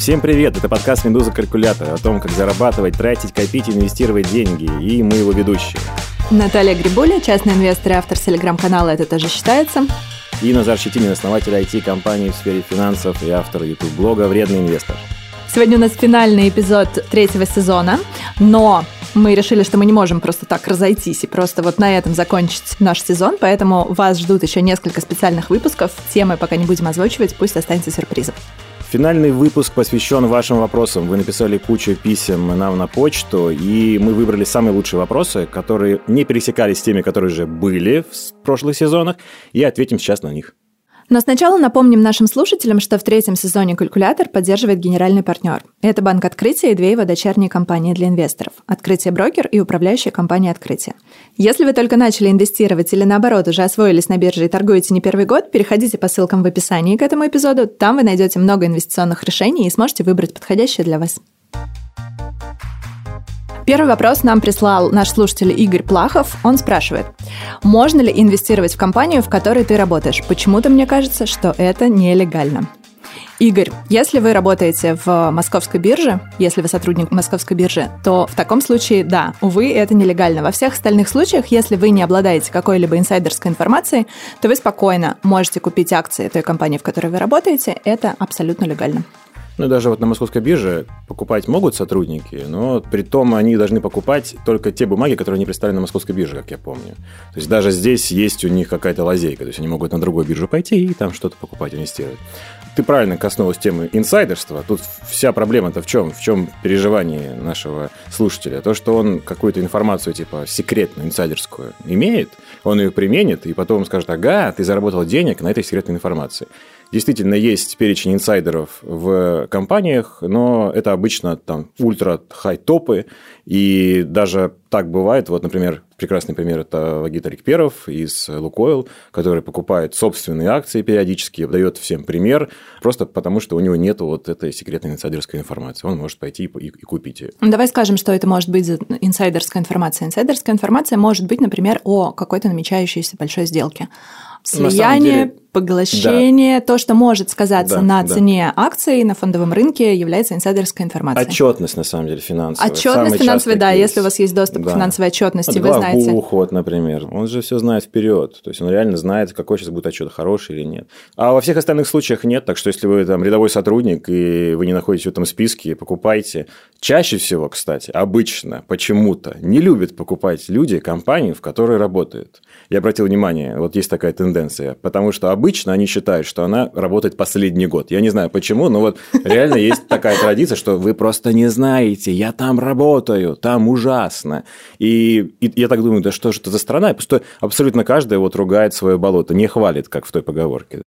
Всем привет! Это подкаст «Медуза Калькулятор» о том, как зарабатывать, тратить, копить, инвестировать деньги. И мы его ведущие. Наталья Грибуля, частный инвестор и автор телеграм-канала «Это тоже считается». И Назар Щетинин, основатель IT-компании в сфере финансов и автор YouTube-блога «Вредный инвестор». Сегодня у нас финальный эпизод третьего сезона, но мы решили, что мы не можем просто так разойтись и просто вот на этом закончить наш сезон, поэтому вас ждут еще несколько специальных выпусков. Темы пока не будем озвучивать, пусть останется сюрпризом. Финальный выпуск посвящен вашим вопросам. Вы написали кучу писем нам на почту, и мы выбрали самые лучшие вопросы, которые не пересекались с теми, которые уже были в прошлых сезонах, и ответим сейчас на них. Но сначала напомним нашим слушателям, что в третьем сезоне «Калькулятор» поддерживает генеральный партнер. Это Банк Открытия и две его дочерние компании для инвесторов – Открытие Брокер и управляющая компания Открытие. Если вы только начали инвестировать или наоборот уже освоились на бирже и торгуете не первый год, переходите по ссылкам в описании к этому эпизоду, там вы найдете много инвестиционных решений и сможете выбрать подходящее для вас. Первый вопрос нам прислал наш слушатель Игорь Плахов. Он спрашивает, можно ли инвестировать в компанию, в которой ты работаешь? Почему-то мне кажется, что это нелегально. Игорь, если вы работаете в московской бирже, если вы сотрудник московской биржи, то в таком случае, да, увы, это нелегально. Во всех остальных случаях, если вы не обладаете какой-либо инсайдерской информацией, то вы спокойно можете купить акции той компании, в которой вы работаете. Это абсолютно легально. Ну, даже вот на московской бирже покупать могут сотрудники, но при том они должны покупать только те бумаги, которые они представлены на московской бирже, как я помню. То есть даже здесь есть у них какая-то лазейка. То есть они могут на другую биржу пойти и там что-то покупать, инвестировать. Ты правильно коснулась темы инсайдерства. Тут вся проблема-то в чем? В чем переживание нашего слушателя? То, что он какую-то информацию типа секретную, инсайдерскую имеет, он ее применит, и потом скажет, ага, ты заработал денег на этой секретной информации. Действительно, есть перечень инсайдеров в компаниях, но это обычно там ультра-хай-топы, и даже так бывает. Вот, например, прекрасный пример – это Вагит Аликперов из Лукойл, который покупает собственные акции периодически, дает всем пример, просто потому что у него нет вот этой секретной инсайдерской информации. Он может пойти и, и купить ее. Давай скажем, что это может быть инсайдерская информация. Инсайдерская информация может быть, например, о какой-то намечающейся большой сделке слияние, деле, поглощение, да. то, что может сказаться да, на цене да. акций на фондовом рынке, является инсайдерской информацией. Отчетность, на самом деле, финансовая. Отчетность финансовая, да, кейс. если у вас есть доступ да. к финансовой отчетности, вот вы знаете. Бух, вот, например, он же все знает вперед, то есть он реально знает, какой сейчас будет отчет, хороший или нет. А во всех остальных случаях нет, так что если вы там рядовой сотрудник и вы не находитесь в этом списке, покупайте. Чаще всего, кстати, обычно, почему-то не любят покупать люди компании, в которой работают. Я обратил внимание, вот есть такая тенденция, потому что обычно они считают, что она работает последний год. Я не знаю почему, но вот реально есть такая традиция, что вы просто не знаете, я там работаю, там ужасно. И, и я так думаю, да что же это за страна? Просто абсолютно каждая вот ругает свое болото, не хвалит, как в той поговорке.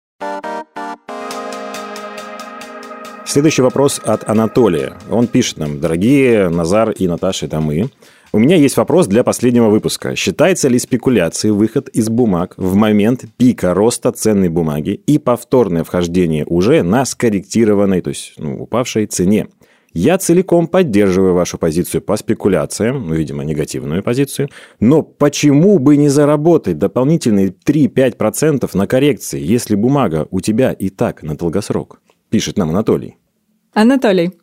Следующий вопрос от Анатолия. Он пишет нам, дорогие Назар и Наташа, это мы. У меня есть вопрос для последнего выпуска. Считается ли спекуляцией выход из бумаг в момент пика роста ценной бумаги и повторное вхождение уже на скорректированной, то есть ну, упавшей цене? Я целиком поддерживаю вашу позицию по спекуляциям, ну, видимо, негативную позицию, но почему бы не заработать дополнительные 3-5% на коррекции, если бумага у тебя и так на долгосрок? Пишет нам Анатолий. Анатолий,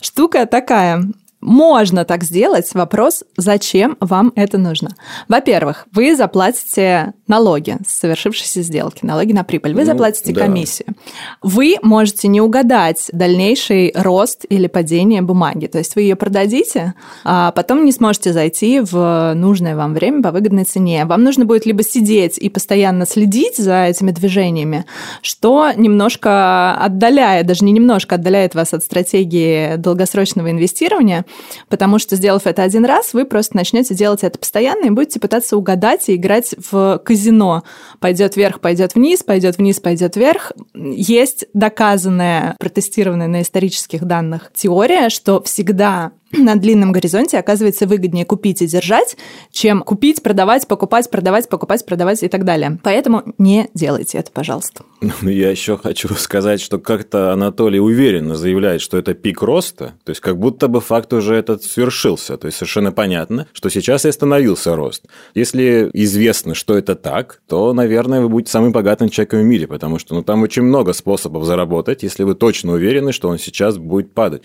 штука такая. Можно так сделать. Вопрос, зачем вам это нужно? Во-первых, вы заплатите налоги с совершившейся сделки, налоги на прибыль. Вы ну, заплатите да. комиссию. Вы можете не угадать дальнейший рост или падение бумаги. То есть вы ее продадите, а потом не сможете зайти в нужное вам время по выгодной цене. Вам нужно будет либо сидеть и постоянно следить за этими движениями, что немножко отдаляет, даже не немножко отдаляет вас от стратегии долгосрочного инвестирования, потому что, сделав это один раз, вы просто начнете делать это постоянно и будете пытаться угадать и играть в казино. Пойдет вверх, пойдет вниз, пойдет вниз, пойдет вверх. Есть доказанная, протестированная на исторических данных теория, что всегда на длинном горизонте оказывается выгоднее купить и держать, чем купить, продавать, покупать, продавать, покупать, продавать и так далее. Поэтому не делайте это, пожалуйста. Ну, я еще хочу сказать, что как-то Анатолий уверенно заявляет, что это пик роста, то есть как будто бы факт уже этот свершился. То есть совершенно понятно, что сейчас и остановился рост. Если известно, что это так, то, наверное, вы будете самым богатым человеком в мире, потому что ну, там очень много способов заработать, если вы точно уверены, что он сейчас будет падать.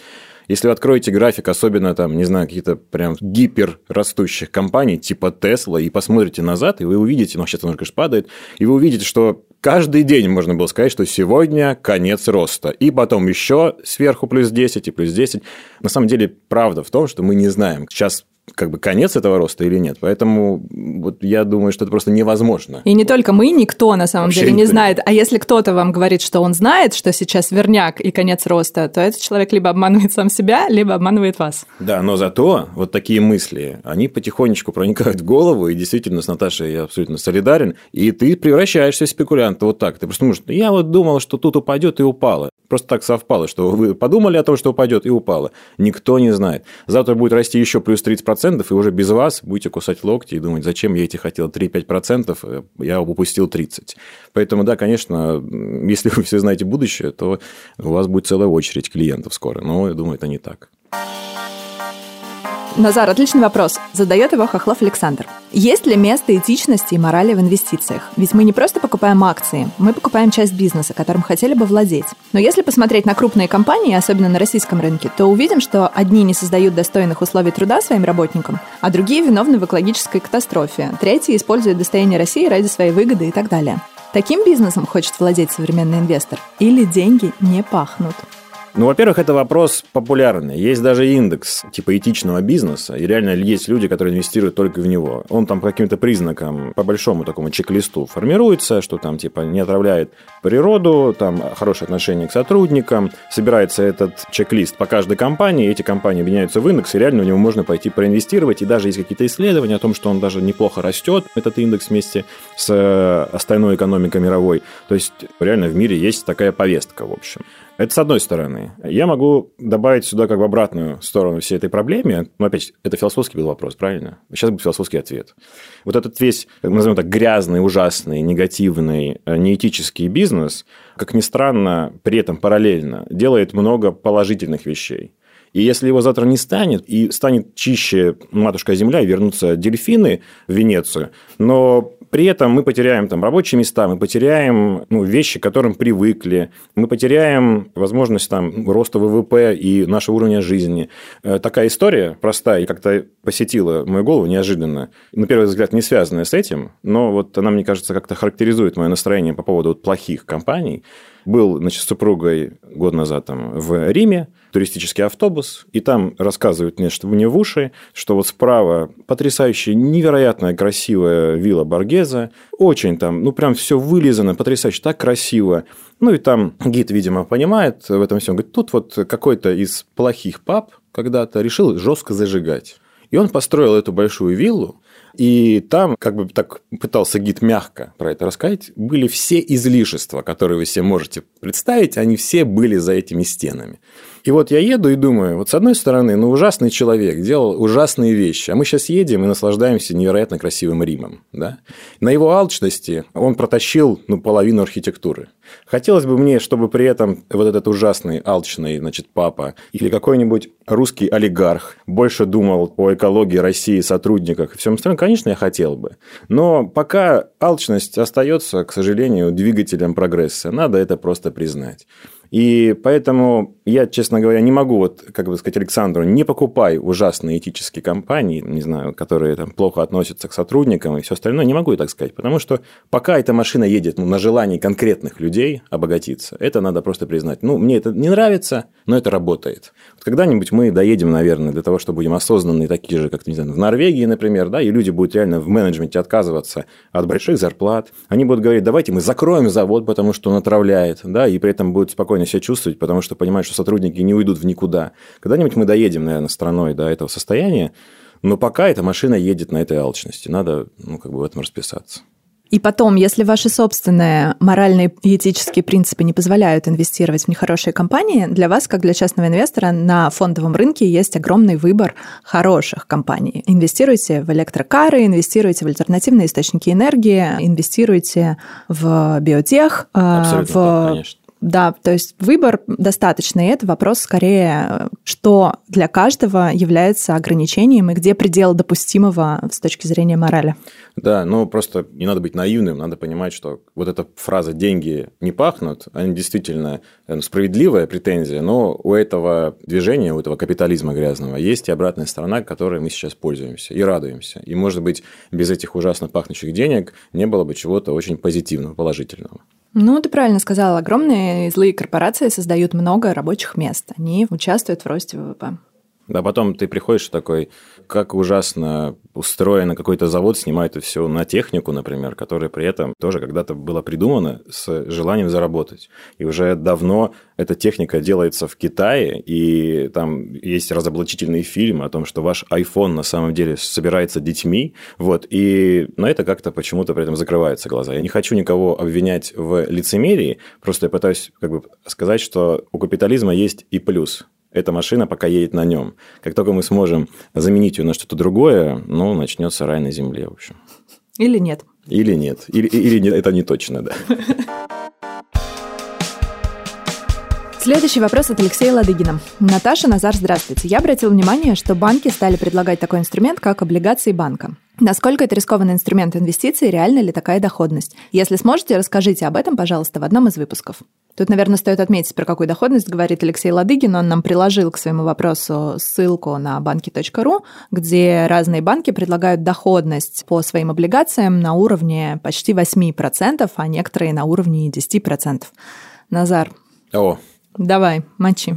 Если вы откроете график, особенно там, не знаю, какие-то прям гипер растущих компаний, типа Tesla, и посмотрите назад, и вы увидите, ну, сейчас он, конечно, падает, и вы увидите, что каждый день можно было сказать, что сегодня конец роста. И потом еще сверху плюс 10 и плюс 10. На самом деле, правда в том, что мы не знаем. Сейчас как бы конец этого роста или нет. Поэтому вот я думаю, что это просто невозможно. И не только мы, никто на самом Вообще деле не знает. А если кто-то вам говорит, что он знает, что сейчас верняк и конец роста, то этот человек либо обманывает сам себя, либо обманывает вас. Да, но зато вот такие мысли, они потихонечку проникают в голову, и действительно с Наташей я абсолютно солидарен, и ты превращаешься в спекулянта вот так. Ты просто думаешь, я вот думал, что тут упадет и упало. Просто так совпало, что вы подумали о том, что упадет и упало. Никто не знает. Завтра будет расти еще плюс 30%, и уже без вас будете кусать локти и думать, зачем я эти хотел 3-5%, э, я упустил 30%. Поэтому, да, конечно, если вы все знаете будущее, то у вас будет целая очередь клиентов скоро. Но я думаю, это не так. Назар, отличный вопрос. Задает его Хохлов Александр. Есть ли место этичности и морали в инвестициях? Ведь мы не просто покупаем акции, мы покупаем часть бизнеса, которым хотели бы владеть. Но если посмотреть на крупные компании, особенно на российском рынке, то увидим, что одни не создают достойных условий труда своим работникам, а другие виновны в экологической катастрофе, третьи используют достояние России ради своей выгоды и так далее. Таким бизнесом хочет владеть современный инвестор? Или деньги не пахнут? Ну, во-первых, это вопрос популярный. Есть даже индекс типа этичного бизнеса, и реально есть люди, которые инвестируют только в него. Он там по каким-то признакам, по большому такому чек-листу формируется, что там типа не отравляет природу, там хорошее отношение к сотрудникам. Собирается этот чек-лист по каждой компании, эти компании объединяются в индекс, и реально в него можно пойти проинвестировать, и даже есть какие-то исследования о том, что он даже неплохо растет, этот индекс вместе с э, остальной экономикой мировой. То есть реально в мире есть такая повестка, в общем. Это с одной стороны. Я могу добавить сюда как бы обратную сторону всей этой проблеме. Но опять, это философский был вопрос, правильно? Сейчас будет философский ответ. Вот этот весь, назовем так, грязный, ужасный, негативный, э, неэтический бизнес, как ни странно, при этом параллельно делает много положительных вещей. И если его завтра не станет, и станет чище матушка Земля, и вернутся дельфины в Венецию, но при этом мы потеряем там рабочие места, мы потеряем ну, вещи, к которым привыкли, мы потеряем возможность там роста ВВП и нашего уровня жизни. Э, такая история простая и как-то посетила мою голову неожиданно. На первый взгляд не связанная с этим, но вот она, мне кажется, как-то характеризует мое настроение по поводу вот плохих компаний. Был, значит, с супругой год назад там в Риме, туристический автобус, и там рассказывают мне, что мне в уши, что вот справа потрясающая, невероятно красивая вилла Баргеза, очень там, ну, прям все вылизано, потрясающе, так красиво. Ну, и там гид, видимо, понимает в этом всем, говорит, тут вот какой-то из плохих пап когда-то решил жестко зажигать. И он построил эту большую виллу, и там, как бы так пытался гид мягко про это рассказать, были все излишества, которые вы себе можете представить, они все были за этими стенами. И вот я еду и думаю, вот с одной стороны, ну, ужасный человек, делал ужасные вещи, а мы сейчас едем и наслаждаемся невероятно красивым Римом, да? На его алчности он протащил, ну, половину архитектуры. Хотелось бы мне, чтобы при этом вот этот ужасный, алчный, значит, папа или какой-нибудь русский олигарх больше думал о экологии России, сотрудниках и всем остальном, конечно, я хотел бы. Но пока алчность остается, к сожалению, двигателем прогресса. Надо это просто признать. И поэтому я, честно говоря, не могу, вот, как бы сказать Александру, не покупай ужасные этические компании, не знаю, которые там плохо относятся к сотрудникам и все остальное, не могу так сказать, потому что пока эта машина едет ну, на желании конкретных людей обогатиться, это надо просто признать. Ну, мне это не нравится, но это работает. Вот когда-нибудь мы доедем, наверное, для того, чтобы будем осознанные такие же, как, не знаю, в Норвегии, например, да, и люди будут реально в менеджменте отказываться от больших зарплат. Они будут говорить, давайте мы закроем завод, потому что он отравляет, да, и при этом будут спокойно себя чувствовать, потому что понимают, что сотрудники не уйдут в никуда. Когда-нибудь мы доедем, наверное, страной до этого состояния, но пока эта машина едет на этой алчности. Надо, ну, как бы в этом расписаться. И потом, если ваши собственные моральные и этические принципы не позволяют инвестировать в нехорошие компании, для вас, как для частного инвестора, на фондовом рынке есть огромный выбор хороших компаний. Инвестируйте в электрокары, инвестируйте в альтернативные источники энергии, инвестируйте в биотех, э, Абсолютно, в конечно да, то есть выбор достаточный. Это вопрос скорее, что для каждого является ограничением и где предел допустимого с точки зрения морали. Да, но просто не надо быть наивным, надо понимать, что вот эта фраза «деньги не пахнут», она действительно э, справедливая претензия, но у этого движения, у этого капитализма грязного есть и обратная сторона, которой мы сейчас пользуемся и радуемся. И, может быть, без этих ужасно пахнущих денег не было бы чего-то очень позитивного, положительного. Ну, ты правильно сказал. Огромные злые корпорации создают много рабочих мест. Они участвуют в росте ВВП. Да, потом ты приходишь такой, как ужасно устроено какой-то завод, снимает это все на технику, например, которая при этом тоже когда-то была придумана с желанием заработать. И уже давно эта техника делается в Китае, и там есть разоблачительный фильм о том, что ваш iPhone на самом деле собирается детьми, вот, и на это как-то почему-то при этом закрываются глаза. Я не хочу никого обвинять в лицемерии, просто я пытаюсь как бы сказать, что у капитализма есть и плюс – эта машина пока едет на нем. Как только мы сможем заменить ее на что-то другое, ну, начнется рай на земле, в общем. Или нет. Или нет. Или, или это не точно, да. Следующий вопрос от Алексея Ладыгина. Наташа, Назар, здравствуйте. Я обратил внимание, что банки стали предлагать такой инструмент, как облигации банка. Насколько это рискованный инструмент инвестиций, реально ли такая доходность? Если сможете, расскажите об этом, пожалуйста, в одном из выпусков. Тут, наверное, стоит отметить, про какую доходность говорит Алексей Ладыгин. Он нам приложил к своему вопросу ссылку на банки.ру, где разные банки предлагают доходность по своим облигациям на уровне почти 8%, а некоторые на уровне 10%. Назар. О, Давай, мочи.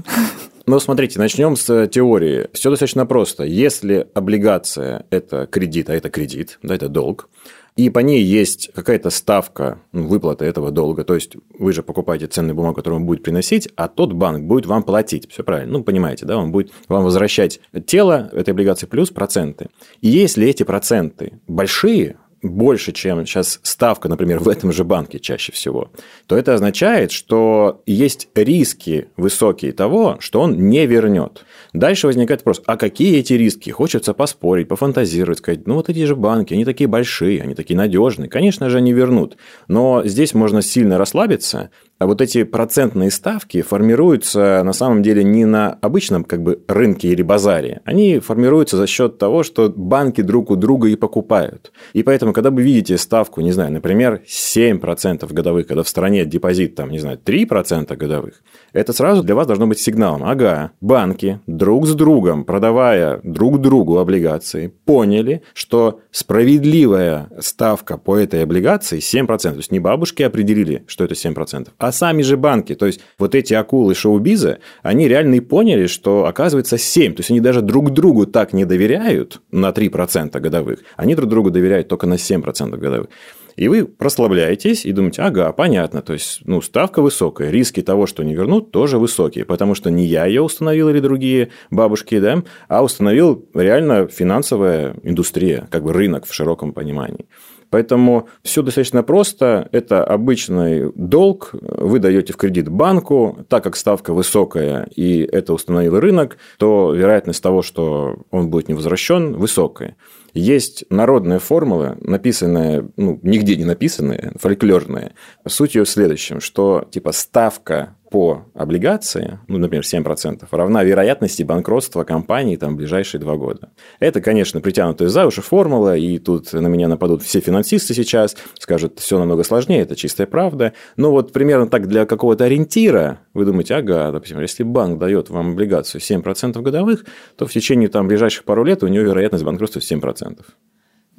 Ну, смотрите, начнем с теории. Все достаточно просто. Если облигация – это кредит, а это кредит, да, это долг, и по ней есть какая-то ставка ну, выплаты этого долга. То есть вы же покупаете ценную бумагу, которую он будет приносить, а тот банк будет вам платить. Все правильно. Ну, понимаете, да? Он будет вам возвращать тело этой облигации плюс проценты. И если эти проценты большие, больше, чем сейчас ставка, например, в этом же банке чаще всего, то это означает, что есть риски высокие того, что он не вернет. Дальше возникает вопрос, а какие эти риски? Хочется поспорить, пофантазировать, сказать, ну вот эти же банки, они такие большие, они такие надежные, конечно же, они вернут. Но здесь можно сильно расслабиться а вот эти процентные ставки формируются на самом деле не на обычном как бы рынке или базаре. Они формируются за счет того, что банки друг у друга и покупают. И поэтому, когда вы видите ставку, не знаю, например, 7% годовых, когда в стране депозит, там, не знаю, 3% годовых, это сразу для вас должно быть сигналом. Ага, банки друг с другом, продавая друг другу облигации, поняли, что справедливая ставка по этой облигации 7%. То есть не бабушки определили, что это 7%, а сами же банки. То есть вот эти акулы шоу-биза, они реально и поняли, что оказывается 7. То есть они даже друг другу так не доверяют на 3% годовых, они друг другу доверяют только на 7% годовых. И вы прослабляетесь и думаете, ага, понятно, то есть ну, ставка высокая, риски того, что не вернут, тоже высокие, потому что не я ее установил или другие бабушки, да, а установил реально финансовая индустрия, как бы рынок в широком понимании. Поэтому все достаточно просто. Это обычный долг. Вы даете в кредит банку. Так как ставка высокая и это установил рынок, то вероятность того, что он будет не возвращен, высокая. Есть народная формула, написанная, ну, нигде не написанная, фольклорная. Суть ее в следующем, что типа ставка по облигации, ну, например, 7%, равна вероятности банкротства компании там, в ближайшие два года. Это, конечно, притянутая за уши формула, и тут на меня нападут все финансисты сейчас, скажут, все намного сложнее, это чистая правда. Но вот примерно так для какого-то ориентира вы думаете, ага, допустим, если банк дает вам облигацию 7% годовых, то в течение там, ближайших пару лет у него вероятность банкротства 7%.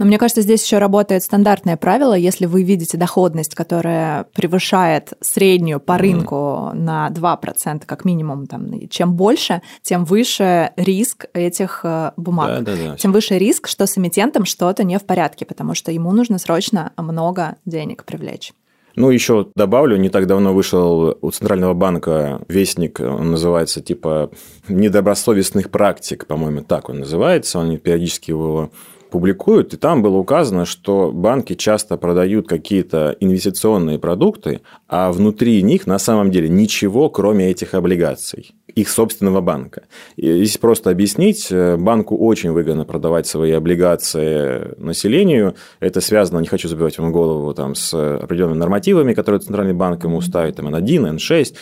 Но мне кажется, здесь еще работает стандартное правило. Если вы видите доходность, которая превышает среднюю по рынку mm. на 2% как минимум, там, чем больше, тем выше риск этих э, бумаг. Да, да, да. Тем выше риск, что с эмитентом что-то не в порядке, потому что ему нужно срочно много денег привлечь. Ну, еще добавлю, не так давно вышел у Центрального банка вестник, он называется типа недобросовестных практик, по-моему, так он называется, он периодически его публикуют, и там было указано, что банки часто продают какие-то инвестиционные продукты, а внутри них на самом деле ничего, кроме этих облигаций их собственного банка. И если просто объяснить, э, банку очень выгодно продавать свои облигации населению. Это связано, не хочу забивать вам голову, там, с определенными нормативами, которые Центральный банк ему ставит, там, N1, N6.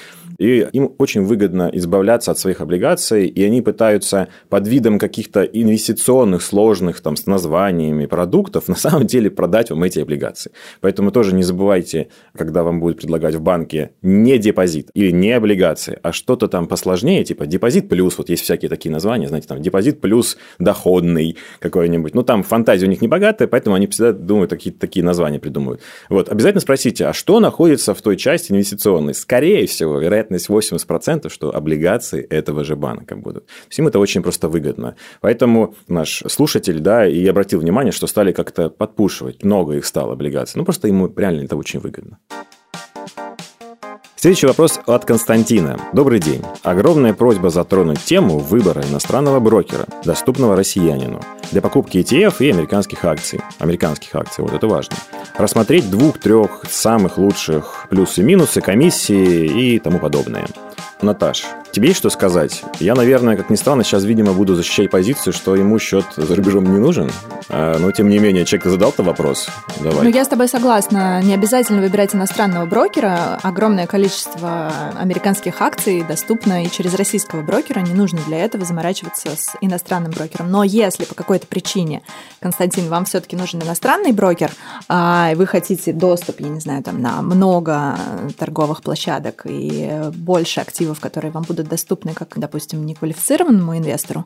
И им очень выгодно избавляться от своих облигаций, и они пытаются под видом каких-то инвестиционных сложных там, с названиями продуктов на самом деле продать вам эти облигации. Поэтому тоже не забывайте, когда вам будут предлагать в банке не депозит или не облигации, а что-то там посложнее, типа депозит плюс, вот есть всякие такие названия, знаете, там депозит плюс доходный какой-нибудь. Ну, там фантазия у них не богатая, поэтому они всегда думают, какие-то такие названия придумывают. Вот, обязательно спросите, а что находится в той части инвестиционной? Скорее всего, вероятно, вероятность 80%, что облигации этого же банка будут. Им это очень просто выгодно. Поэтому наш слушатель, да, и обратил внимание, что стали как-то подпушивать. Много их стало облигаций. Ну, просто ему реально это очень выгодно. Следующий вопрос от Константина. Добрый день. Огромная просьба затронуть тему выбора иностранного брокера, доступного россиянину, для покупки ETF и американских акций. Американских акций, вот это важно. Рассмотреть двух-трех самых лучших плюсы-минусы, комиссии и тому подобное. Наташ, тебе есть что сказать? Я, наверное, как ни странно, сейчас, видимо, буду защищать позицию, что ему счет за рубежом не нужен. А, но, тем не менее, человек задал-то вопрос. Давай. Ну, я с тобой согласна. Не обязательно выбирать иностранного брокера. Огромное количество американских акций доступно и через российского брокера. Не нужно для этого заморачиваться с иностранным брокером. Но если по какой-то причине, Константин, вам все-таки нужен иностранный брокер, а вы хотите доступ, я не знаю, там, на много торговых площадок и больше активов, которые вам будут доступны как, допустим, неквалифицированному инвестору,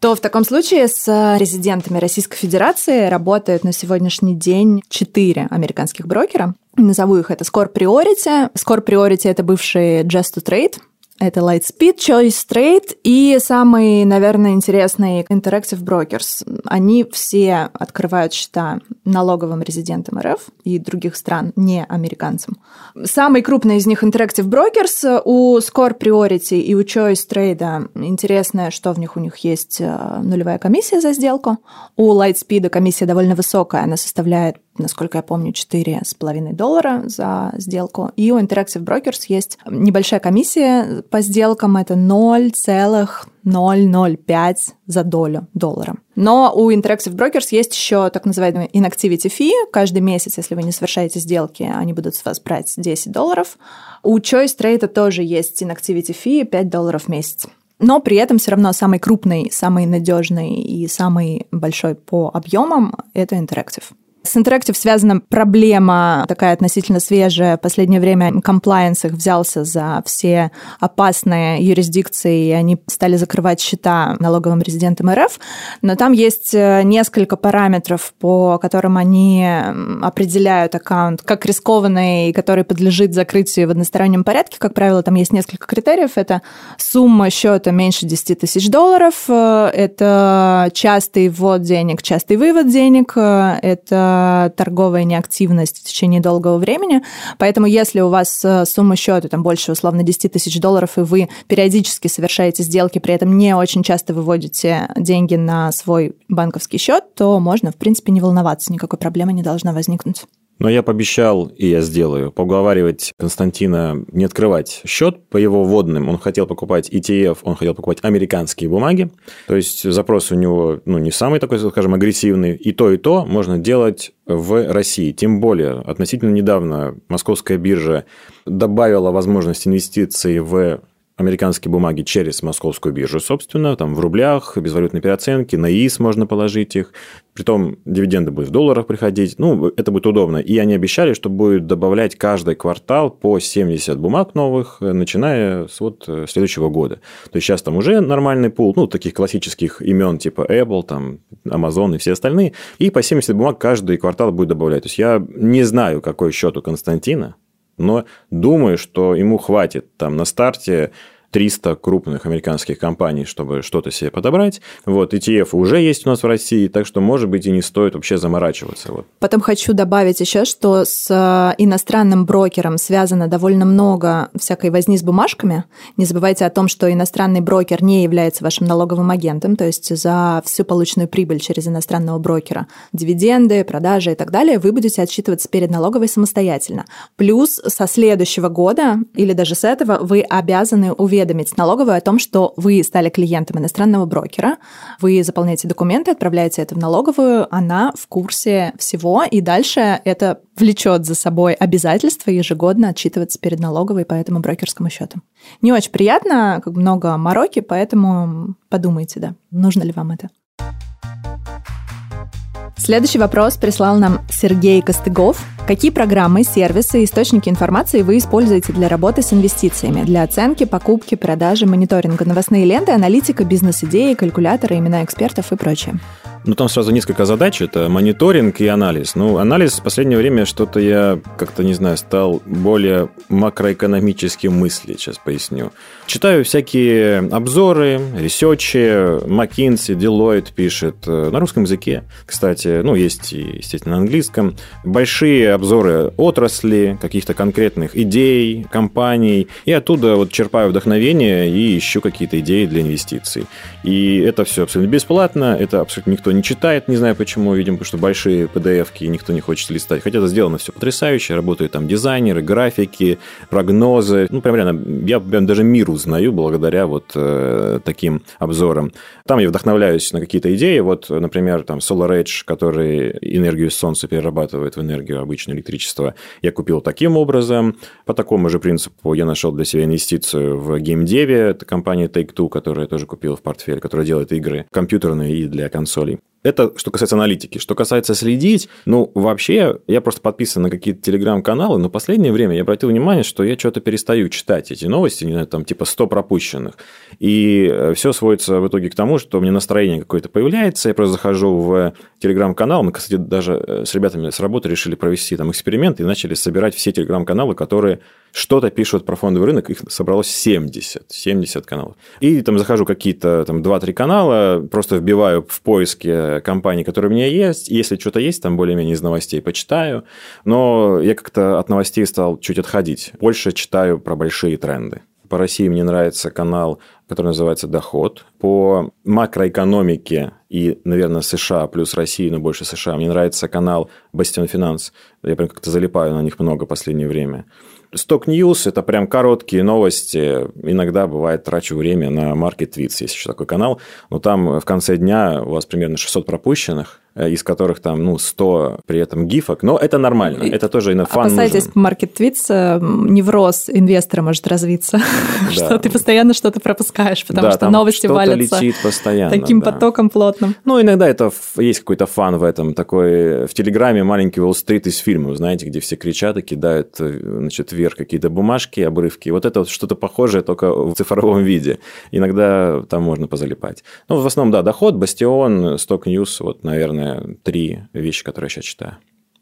то в таком случае с резидентами Российской Федерации работают на сегодняшний день четыре американских брокера. Назову их это Score Priority. Score Priority – это бывший Just to Trade, это Lightspeed, Choice Trade и самый, наверное, интересный Interactive Brokers. Они все открывают счета налоговым резидентам РФ и других стран, не американцам. Самый крупный из них Interactive Brokers. У Score Priority и у Choice Trade интересное, что в них у них есть э, нулевая комиссия за сделку. У Lightspeed комиссия довольно высокая, она составляет насколько я помню, 4,5 доллара за сделку. И у Interactive Brokers есть небольшая комиссия по сделкам, это 0,005 за долю доллара. Но у Interactive Brokers есть еще так называемый inactivity fee. Каждый месяц, если вы не совершаете сделки, они будут с вас брать 10 долларов. У Choice Trade тоже есть inactivity fee 5 долларов в месяц. Но при этом все равно самый крупный, самый надежный и самый большой по объемам это Interactive. С Interactive связана проблема такая относительно свежая. В последнее время комплайенс их взялся за все опасные юрисдикции, и они стали закрывать счета налоговым резидентам РФ. Но там есть э, несколько параметров, по которым они определяют аккаунт как рискованный, который подлежит закрытию в одностороннем порядке. Как правило, там есть несколько критериев. Это сумма счета меньше 10 тысяч долларов, э, это частый ввод денег, частый вывод денег, э, это торговая неактивность в течение долгого времени. Поэтому если у вас э, сумма счета там больше условно 10 тысяч долларов, и вы периодически совершаете сделки, при этом не очень часто выводите деньги на свой банковский счет, то можно, в принципе, не волноваться, никакой проблемы не должна возникнуть. Но я пообещал, и я сделаю, поуговаривать Константина не открывать счет по его вводным. Он хотел покупать ETF, он хотел покупать американские бумаги. То есть запрос у него ну, не самый такой, скажем, агрессивный. И то, и то можно делать в России. Тем более, относительно недавно московская биржа добавила возможность инвестиций в американские бумаги через московскую биржу, собственно, там в рублях, безвалютной переоценки, на ИИС можно положить их, притом дивиденды будут в долларах приходить, ну, это будет удобно. И они обещали, что будет добавлять каждый квартал по 70 бумаг новых, начиная с вот э, следующего года. То есть сейчас там уже нормальный пул, ну, таких классических имен типа Apple, там, Amazon и все остальные, и по 70 бумаг каждый квартал будет добавлять. То есть я не знаю, какой счет у Константина, но думаю, что ему хватит там на старте 300 крупных американских компаний, чтобы что-то себе подобрать. Вот, ETF уже есть у нас в России, так что, может быть, и не стоит вообще заморачиваться. Вот. Потом хочу добавить еще, что с э, иностранным брокером связано довольно много всякой возни с бумажками. Не забывайте о том, что иностранный брокер не является вашим налоговым агентом, то есть за всю полученную прибыль через иностранного брокера, дивиденды, продажи и так далее, вы будете отчитываться перед налоговой самостоятельно. Плюс со следующего года или даже с этого вы обязаны уведомить налоговую о том, что вы стали клиентом иностранного брокера, вы заполняете документы, отправляете это в налоговую, она в курсе всего, и дальше это влечет за собой обязательство ежегодно отчитываться перед налоговой по этому брокерскому счету. Не очень приятно, как много мороки, поэтому подумайте, да, нужно ли вам это. Следующий вопрос прислал нам Сергей Костыгов. Какие программы, сервисы, источники информации вы используете для работы с инвестициями, для оценки, покупки, продажи, мониторинга, новостные ленты, аналитика, бизнес-идеи, калькуляторы, имена экспертов и прочее? Ну, там сразу несколько задач. Это мониторинг и анализ. Ну, анализ в последнее время что-то я как-то, не знаю, стал более макроэкономическим мысли. Сейчас поясню. Читаю всякие обзоры, ресерчи. McKinsey, Deloitte пишет э, на русском языке. Кстати, ну, есть естественно, на английском. Большие обзоры отрасли, каких-то конкретных идей, компаний. И оттуда вот черпаю вдохновение и ищу какие-то идеи для инвестиций. И это все абсолютно бесплатно. Это абсолютно никто не читает, не знаю почему, видимо, потому что большие PDF-ки никто не хочет листать. Хотя это сделано все потрясающе, работают там дизайнеры, графики, прогнозы. Ну, прям реально, я прям даже мир узнаю благодаря вот э, таким обзорам. Там я вдохновляюсь на какие-то идеи. Вот, например, там Solar Edge, который энергию солнца перерабатывает в энергию обычное электричество, я купил таким образом. По такому же принципу я нашел для себя инвестицию в GameDev, это компания Take-Two, которую я тоже купил в портфель, которая делает игры компьютерные и для консолей. Это что касается аналитики. Что касается следить, ну, вообще, я просто подписан на какие-то телеграм-каналы, но последнее время я обратил внимание, что я что-то перестаю читать эти новости, не знаю, там типа 100 пропущенных. И э, все сводится в итоге к тому, что у меня настроение какое-то появляется, я просто захожу в телеграм-канал, мы, кстати, даже э, с ребятами с работы решили провести там эксперимент и начали собирать все телеграм-каналы, которые что-то пишут про фондовый рынок, их собралось 70, 70 каналов. И там захожу какие-то там 2-3 канала, просто вбиваю в поиске компаний, которые у меня есть. Если что-то есть, там более-менее из новостей почитаю. Но я как-то от новостей стал чуть отходить. Больше читаю про большие тренды. По России мне нравится канал, который называется «Доход». По макроэкономике и, наверное, США плюс России, но больше США, мне нравится канал «Бастион Финанс». Я прям как-то залипаю на них много в последнее время. Stock News – это прям короткие новости. Иногда бывает трачу время на Market Tweets, есть еще такой канал. Но там в конце дня у вас примерно 600 пропущенных. Э, из которых там, ну, 100 при этом гифок, но это нормально, это тоже на фан Опасайтесь, Market Tweets невроз инвестора может развиться, что ты постоянно что-то пропускаешь, потому что новости валятся таким потоком плотным. Ну, иногда это есть какой-то фан в этом, такой в Телеграме маленький Уолл-стрит из фильмов, знаете, где все кричат и кидают, э, значит, вверх какие-то бумажки, обрывки. Вот это вот что-то похожее, только в цифровом виде. Иногда там можно позалипать. Ну, в основном, да, доход, Бастион, News, вот, наверное, три вещи, которые я сейчас читаю.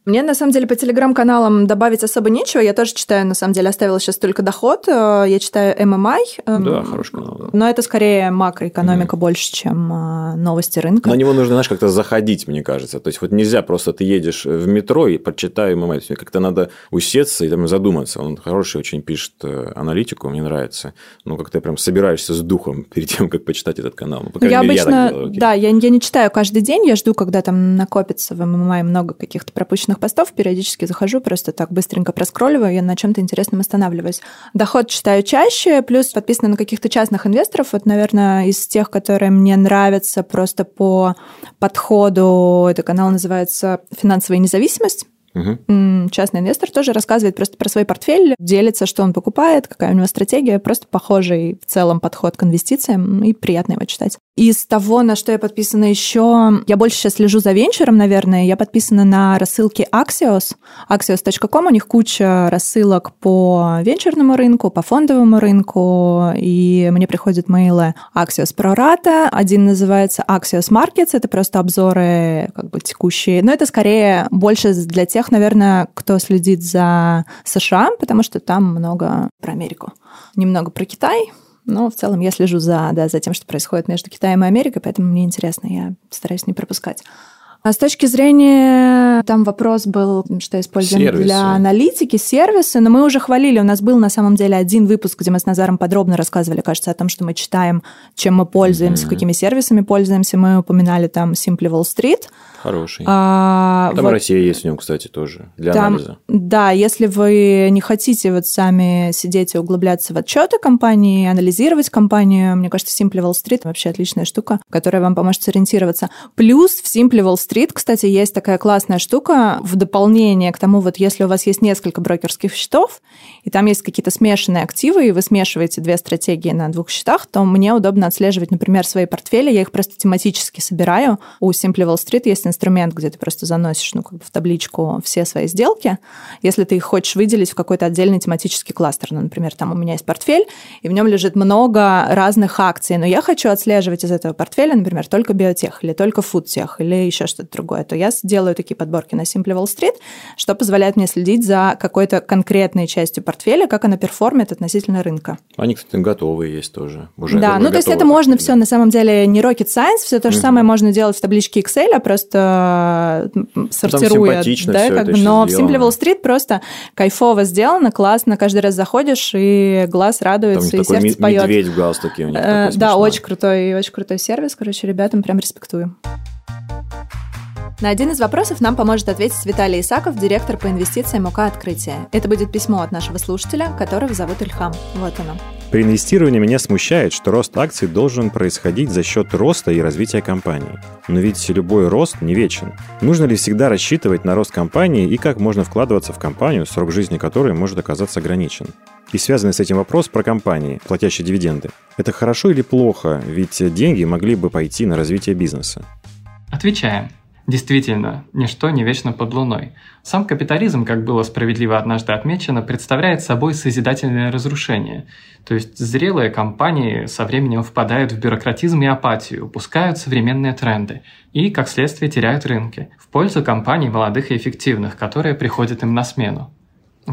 Мне, на самом деле, по телеграм-каналам добавить особо нечего. Я тоже читаю, на самом деле, оставила сейчас только доход. Э, я читаю MMI. Эм, да, хороший канал. Но это скорее макроэкономика mm. больше, чем э, новости рынка. На него нужно, знаешь, как-то заходить, мне кажется. То есть, вот нельзя просто ты едешь в метро и прочитай MMI. Как-то надо усеться и там задуматься. Он хороший очень пишет э, аналитику, мне нравится. Ну, как-то прям собираешься с духом перед тем, как почитать этот канал. Ну, по я мере, обычно, я делаю, да, я, я не читаю каждый день, я жду, когда там накопится в MMI много каких-то пропущенных интересных постов, периодически захожу, просто так быстренько проскролливаю, я на чем-то интересном останавливаюсь. Доход читаю чаще, плюс подписана на каких-то частных инвесторов. Вот, наверное, из тех, которые мне нравятся просто по подходу, это канал называется «Финансовая независимость». Угу. Частный инвестор тоже рассказывает просто про свой портфель, делится, что он покупает, какая у него стратегия, просто похожий в целом подход к инвестициям, и приятно его читать. Из того, на что я подписана еще, я больше сейчас слежу за венчуром, наверное, я подписана на рассылки Axios, axios.com, у них куча рассылок по венчурному рынку, по фондовому рынку, и мне приходят мейлы Axios Rata, один называется Axios Markets, это просто обзоры как бы текущие, но это скорее больше для тех, наверное, кто следит за США, потому что там много про Америку. Немного про Китай, Но в целом я слежу за, да, за тем, что происходит между Китаем и Америкой, поэтому мне интересно, я стараюсь не пропускать. А с точки зрения, там вопрос был, что используем сервисы. для аналитики, сервисы, но мы уже хвалили, у нас был на самом деле один выпуск, где мы с Назаром подробно рассказывали, кажется, о том, что мы читаем, чем мы пользуемся, mm-hmm. какими сервисами пользуемся. Мы упоминали там Simply Wall Street. Хороший. А, там вот, Россия есть в нем, кстати, тоже, для там, анализа. Да, если вы не хотите вот сами сидеть и углубляться в отчеты компании, анализировать компанию, мне кажется, Simply Wall Street вообще отличная штука, которая вам поможет сориентироваться. Плюс в Simply Wall Street Street, кстати, есть такая классная штука в дополнение к тому, вот если у вас есть несколько брокерских счетов, и там есть какие-то смешанные активы, и вы смешиваете две стратегии на двух счетах, то мне удобно отслеживать, например, свои портфели. Я их просто тематически собираю. У Simply Wall Street есть инструмент, где ты просто заносишь ну, как бы в табличку все свои сделки. Если ты их хочешь выделить в какой-то отдельный тематический кластер, ну, например, там у меня есть портфель, и в нем лежит много разных акций, но я хочу отслеживать из этого портфеля, например, только биотех или только фудтех или еще что-то что-то другое, то я делаю такие подборки на Simply Wall Street, что позволяет мне следить за какой-то конкретной частью портфеля, как она перформит относительно рынка. Они, кстати, готовые есть тоже. Уже да, ну то есть это можно все, на самом деле, не rocket science, все то же mm-hmm. самое можно делать в табличке Excel, а просто сортируя. Там да, как бы, но сделано. в Simply Wall Street просто кайфово сделано, классно, каждый раз заходишь, и глаз радуется, там и сердце ми- поет. медведь в галстуке у них э, Да, очень крутой, очень крутой сервис, короче, ребятам прям респектую. На один из вопросов нам поможет ответить Виталий Исаков, директор по инвестициям УК «Открытие». Это будет письмо от нашего слушателя, которого зовут Ильхам. Вот оно. При инвестировании меня смущает, что рост акций должен происходить за счет роста и развития компании. Но ведь любой рост не вечен. Нужно ли всегда рассчитывать на рост компании и как можно вкладываться в компанию, срок жизни которой может оказаться ограничен? И связанный с этим вопрос про компании, платящие дивиденды. Это хорошо или плохо? Ведь деньги могли бы пойти на развитие бизнеса. Отвечаем. Действительно, ничто не вечно под луной. Сам капитализм, как было справедливо однажды отмечено, представляет собой созидательное разрушение. То есть зрелые компании со временем впадают в бюрократизм и апатию, упускают современные тренды и, как следствие, теряют рынки в пользу компаний молодых и эффективных, которые приходят им на смену.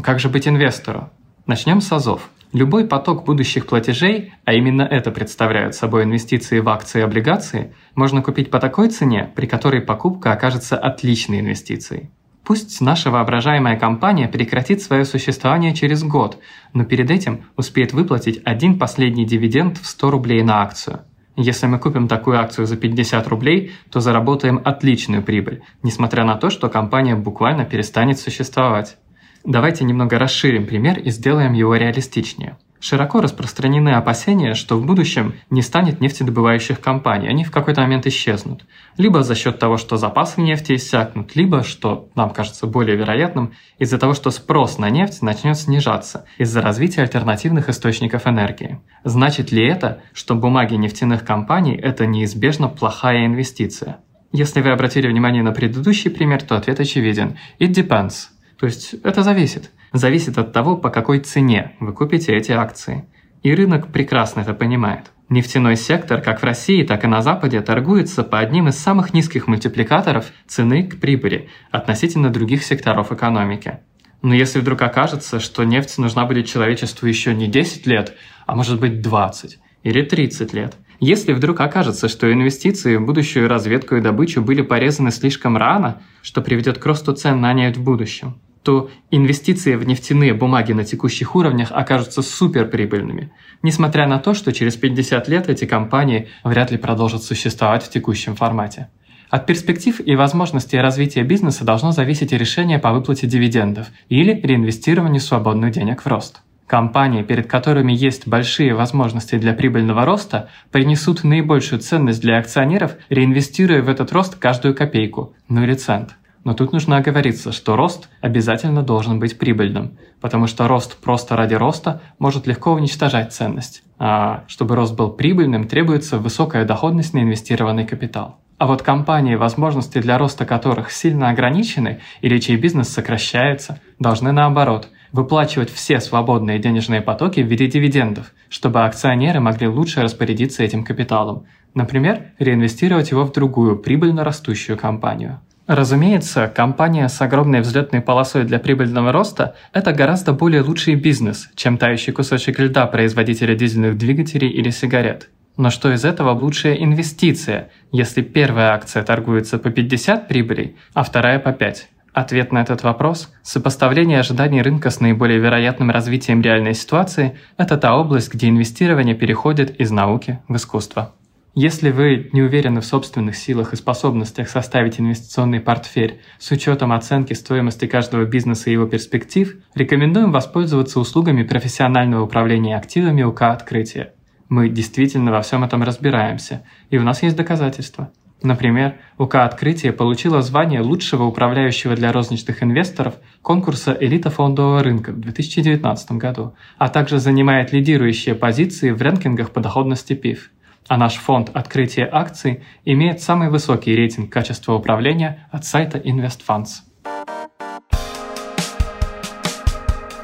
Как же быть инвестору? Начнем с азов. Любой поток будущих платежей, а именно это представляют собой инвестиции в акции и облигации, можно купить по такой цене, при которой покупка окажется отличной инвестицией. Пусть наша воображаемая компания прекратит свое существование через год, но перед этим успеет выплатить один последний дивиденд в 100 рублей на акцию. Если мы купим такую акцию за 50 рублей, то заработаем отличную прибыль, несмотря на то, что компания буквально перестанет существовать. Давайте немного расширим пример и сделаем его реалистичнее. Широко распространены опасения, что в будущем не станет нефтедобывающих компаний, они в какой-то момент исчезнут. Либо за счет того, что запасы нефти иссякнут, либо, что нам кажется более вероятным, из-за того, что спрос на нефть начнет снижаться из-за развития альтернативных источников энергии. Значит ли это, что бумаги нефтяных компаний – это неизбежно плохая инвестиция? Если вы обратили внимание на предыдущий пример, то ответ очевиден. It depends. То есть это зависит. Зависит от того, по какой цене вы купите эти акции. И рынок прекрасно это понимает. Нефтяной сектор как в России, так и на Западе торгуется по одним из самых низких мультипликаторов цены к прибыли относительно других секторов экономики. Но если вдруг окажется, что нефть нужна будет человечеству еще не 10 лет, а может быть 20 или 30 лет, если вдруг окажется, что инвестиции в будущую разведку и добычу были порезаны слишком рано, что приведет к росту цен на нефть в будущем, то инвестиции в нефтяные бумаги на текущих уровнях окажутся суперприбыльными, несмотря на то, что через 50 лет эти компании вряд ли продолжат существовать в текущем формате. От перспектив и возможностей развития бизнеса должно зависеть и решение по выплате дивидендов или реинвестированию свободных денег в рост. Компании, перед которыми есть большие возможности для прибыльного роста, принесут наибольшую ценность для акционеров, реинвестируя в этот рост каждую копейку, ну или цент – но тут нужно оговориться, что рост обязательно должен быть прибыльным, потому что рост просто ради роста может легко уничтожать ценность. А чтобы рост был прибыльным, требуется высокая доходность на инвестированный капитал. А вот компании, возможности для роста которых сильно ограничены или чей бизнес сокращается, должны наоборот выплачивать все свободные денежные потоки в виде дивидендов, чтобы акционеры могли лучше распорядиться этим капиталом. Например, реинвестировать его в другую прибыльно растущую компанию. Разумеется, компания с огромной взлетной полосой для прибыльного роста – это гораздо более лучший бизнес, чем тающий кусочек льда производителя дизельных двигателей или сигарет. Но что из этого лучшая инвестиция, если первая акция торгуется по 50 прибылей, а вторая по 5? Ответ на этот вопрос – сопоставление ожиданий рынка с наиболее вероятным развитием реальной ситуации – это та область, где инвестирование переходит из науки в искусство. Если вы не уверены в собственных силах и способностях составить инвестиционный портфель с учетом оценки стоимости каждого бизнеса и его перспектив, рекомендуем воспользоваться услугами профессионального управления активами УК «Открытие». Мы действительно во всем этом разбираемся, и у нас есть доказательства. Например, УК «Открытие» получила звание лучшего управляющего для розничных инвесторов конкурса «Элита фондового рынка» в 2019 году, а также занимает лидирующие позиции в рэнкингах по доходности ПИФ – а наш фонд открытия акций имеет самый высокий рейтинг качества управления от сайта InvestFunds.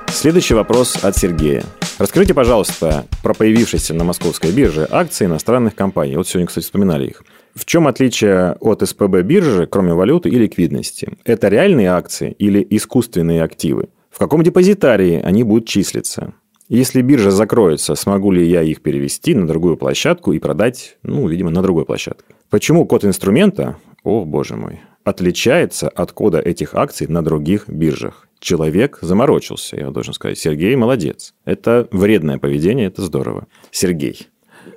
Следующий вопрос от Сергея. Расскажите, пожалуйста, про появившиеся на московской бирже акции иностранных компаний. Вот сегодня, кстати, вспоминали их. В чем отличие от СПБ биржи, кроме валюты и ликвидности? Это реальные акции или искусственные активы? В каком депозитарии они будут числиться? Если биржа закроется, смогу ли я их перевести на другую площадку и продать, ну, видимо, на другой площадке? Почему код инструмента, о боже мой, отличается от кода этих акций на других биржах? Человек заморочился, я должен сказать. Сергей молодец. Это вредное поведение, это здорово. Сергей,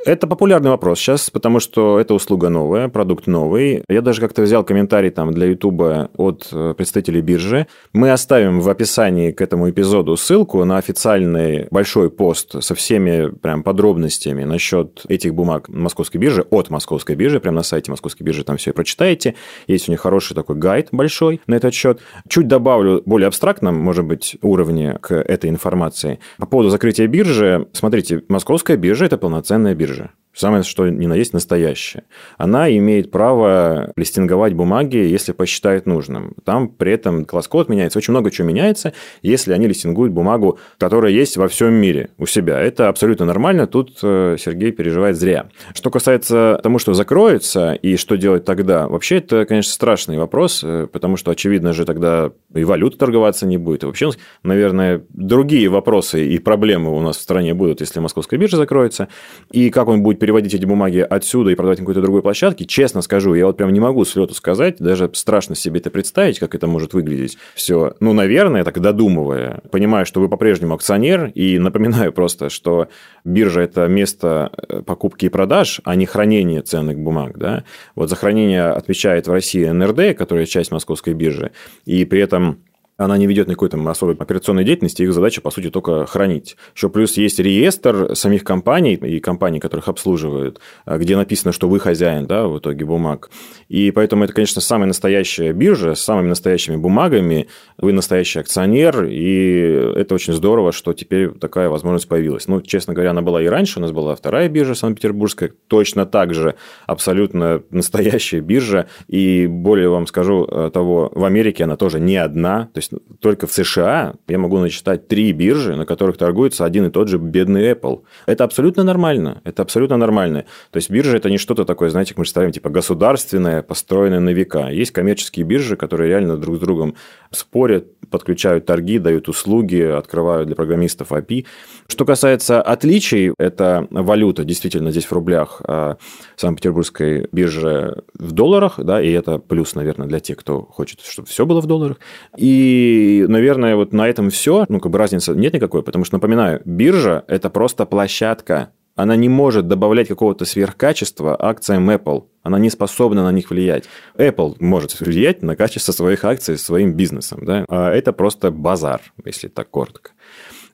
это популярный вопрос сейчас, потому что это услуга новая, продукт новый. Я даже как-то взял комментарий там для Ютуба от э, представителей биржи. Мы оставим в описании к этому эпизоду ссылку на официальный большой пост со всеми прям подробностями насчет этих бумаг Московской биржи, от Московской биржи, прямо на сайте Московской биржи там все и прочитаете. Есть у них хороший такой гайд большой на этот счет. Чуть добавлю более абстрактном, может быть, уровне к этой информации. По поводу закрытия биржи, смотрите, Московская биржа – это полноценная биржа бирже. Самое, что ни на есть, настоящее. Она имеет право листинговать бумаги, если посчитает нужным. Там при этом класс-код меняется. Очень много чего меняется, если они листингуют бумагу, которая есть во всем мире у себя. Это абсолютно нормально. Тут э, Сергей переживает зря. Что касается тому, что закроется и что делать тогда, вообще это, конечно, страшный вопрос, э, потому что, очевидно же, тогда и валюта торговаться не будет. И вообще, наверное, другие вопросы и проблемы у нас в стране будут, если московская биржа закроется. И как он будет переводить эти бумаги отсюда и продавать на какой-то другой площадке, честно скажу, я вот прям не могу с лету сказать, даже страшно себе это представить, как это может выглядеть все. Ну, наверное, так додумывая, понимаю, что вы по-прежнему акционер, и напоминаю просто, что биржа – это место э, покупки и продаж, а не хранение ценных бумаг. Да? Вот за хранение отвечает в России НРД, которая часть московской биржи, и при этом она не ведет никакой там особой операционной деятельности, их задача, по сути, только хранить. Еще плюс есть реестр самих компаний и компаний, которых обслуживают, а, где написано, что вы хозяин, да, в итоге бумаг. И поэтому это, конечно, самая настоящая биржа с самыми настоящими бумагами, вы настоящий акционер, и это очень здорово, что теперь такая возможность появилась. Ну, честно говоря, она была и раньше, у нас была вторая биржа Санкт-Петербургская, точно так же абсолютно настоящая биржа, и более вам скажу э, того, в Америке она тоже не одна, то есть только в США я могу насчитать три биржи, на которых торгуется один и тот же бедный Apple. Это абсолютно нормально. Это абсолютно нормально. То есть биржа это не что-то такое, знаете, как мы представим, типа государственное, построенное на века. Есть коммерческие биржи, которые реально друг с другом спорят, подключают торги, дают услуги, открывают для программистов API. Что касается отличий, это валюта действительно здесь в рублях, а Санкт-Петербургской бирже в долларах, да, и это плюс, наверное, для тех, кто хочет, чтобы все было в долларах. И, наверное, вот на этом все, ну, как бы разницы нет никакой, потому что, напоминаю, биржа – это просто площадка, она не может добавлять какого-то сверхкачества акциям Apple. Она не способна на них влиять. Apple может влиять на качество своих акций своим бизнесом. Да? А это просто базар, если так коротко.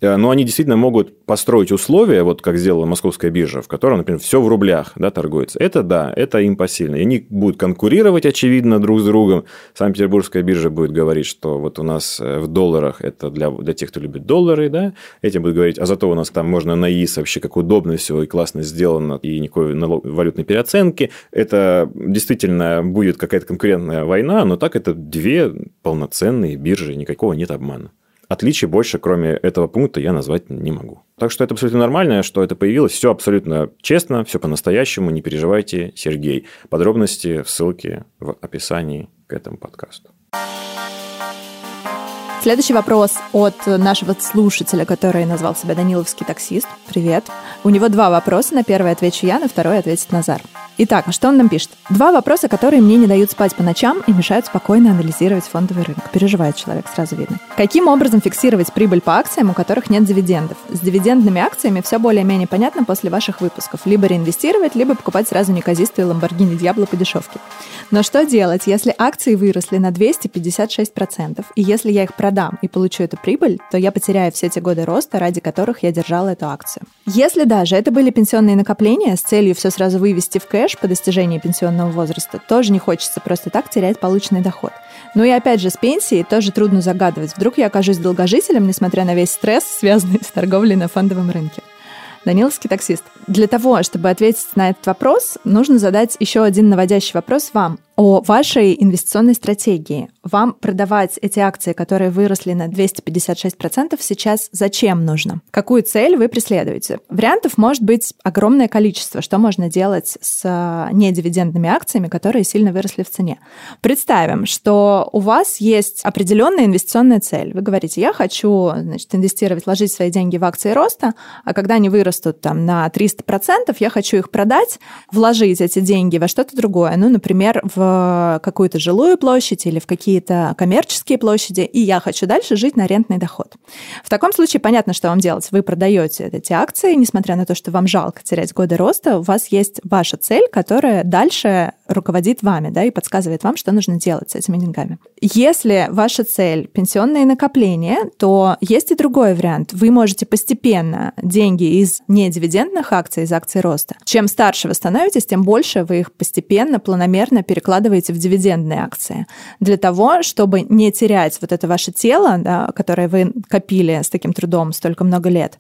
Э, но они действительно могут построить условия, вот как сделала московская биржа, в котором, например, все в рублях да, торгуется. Это да, это им посильно. И они будут конкурировать, очевидно, друг с другом. Санкт-Петербургская биржа будет говорить, что вот у нас э, в долларах это для, для тех, кто любит доллары, да, этим будет говорить, а зато у нас там можно на ИС вообще как удобно все и классно сделано, и никакой валютной переоценки. Это действительно будет какая-то конкурентная война, но так это две полноценные биржи, никакого нет обмана. Отличий больше, кроме этого пункта, я назвать не могу. Так что это абсолютно нормально, что это появилось. Все абсолютно честно, все по-настоящему. Не переживайте, Сергей. Подробности в ссылке в описании к этому подкасту. Следующий вопрос от нашего слушателя, который назвал себя Даниловский таксист. Привет. У него два вопроса. На первый отвечу я, на второй ответит Назар. Итак, что он нам пишет? Два вопроса, которые мне не дают спать по ночам и мешают спокойно анализировать фондовый рынок. Переживает человек, сразу видно. Каким образом фиксировать прибыль по акциям, у которых нет дивидендов? С дивидендными акциями все более-менее понятно после ваших выпусков. Либо реинвестировать, либо покупать сразу неказистые Lamborghini Diablo по дешевке. Но что делать, если акции выросли на 256%, и если я их продам и получу эту прибыль, то я потеряю все те годы роста, ради которых я держала эту акцию. Если даже это были пенсионные накопления с целью все сразу вывести в кэш, по достижении пенсионного возраста, тоже не хочется просто так терять полученный доход. Ну и опять же, с пенсией тоже трудно загадывать. Вдруг я окажусь долгожителем, несмотря на весь стресс, связанный с торговлей на фондовом рынке. Даниловский таксист. Для того, чтобы ответить на этот вопрос, нужно задать еще один наводящий вопрос вам о вашей инвестиционной стратегии. Вам продавать эти акции, которые выросли на 256%, сейчас зачем нужно? Какую цель вы преследуете? Вариантов может быть огромное количество, что можно делать с а, недивидендными акциями, которые сильно выросли в цене. Представим, что у вас есть определенная инвестиционная цель. Вы говорите, я хочу значит, инвестировать, вложить свои деньги в акции роста, а когда они вырастут там, на 300%, я хочу их продать, вложить эти деньги во что-то другое. Ну, например, в какую-то жилую площадь или в какие-то коммерческие площади, и я хочу дальше жить на рентный доход. В таком случае понятно, что вам делать. Вы продаете эти акции, несмотря на то, что вам жалко терять годы роста, у вас есть ваша цель, которая дальше руководит вами, да, и подсказывает вам, что нужно делать с этими деньгами. Если ваша цель пенсионные накопления, то есть и другой вариант. Вы можете постепенно деньги из недивидендных акций, из акций роста. Чем старше вы становитесь, тем больше вы их постепенно, планомерно перекладываете вкладываете в дивидендные акции для того, чтобы не терять вот это ваше тело, да, которое вы копили с таким трудом столько много лет,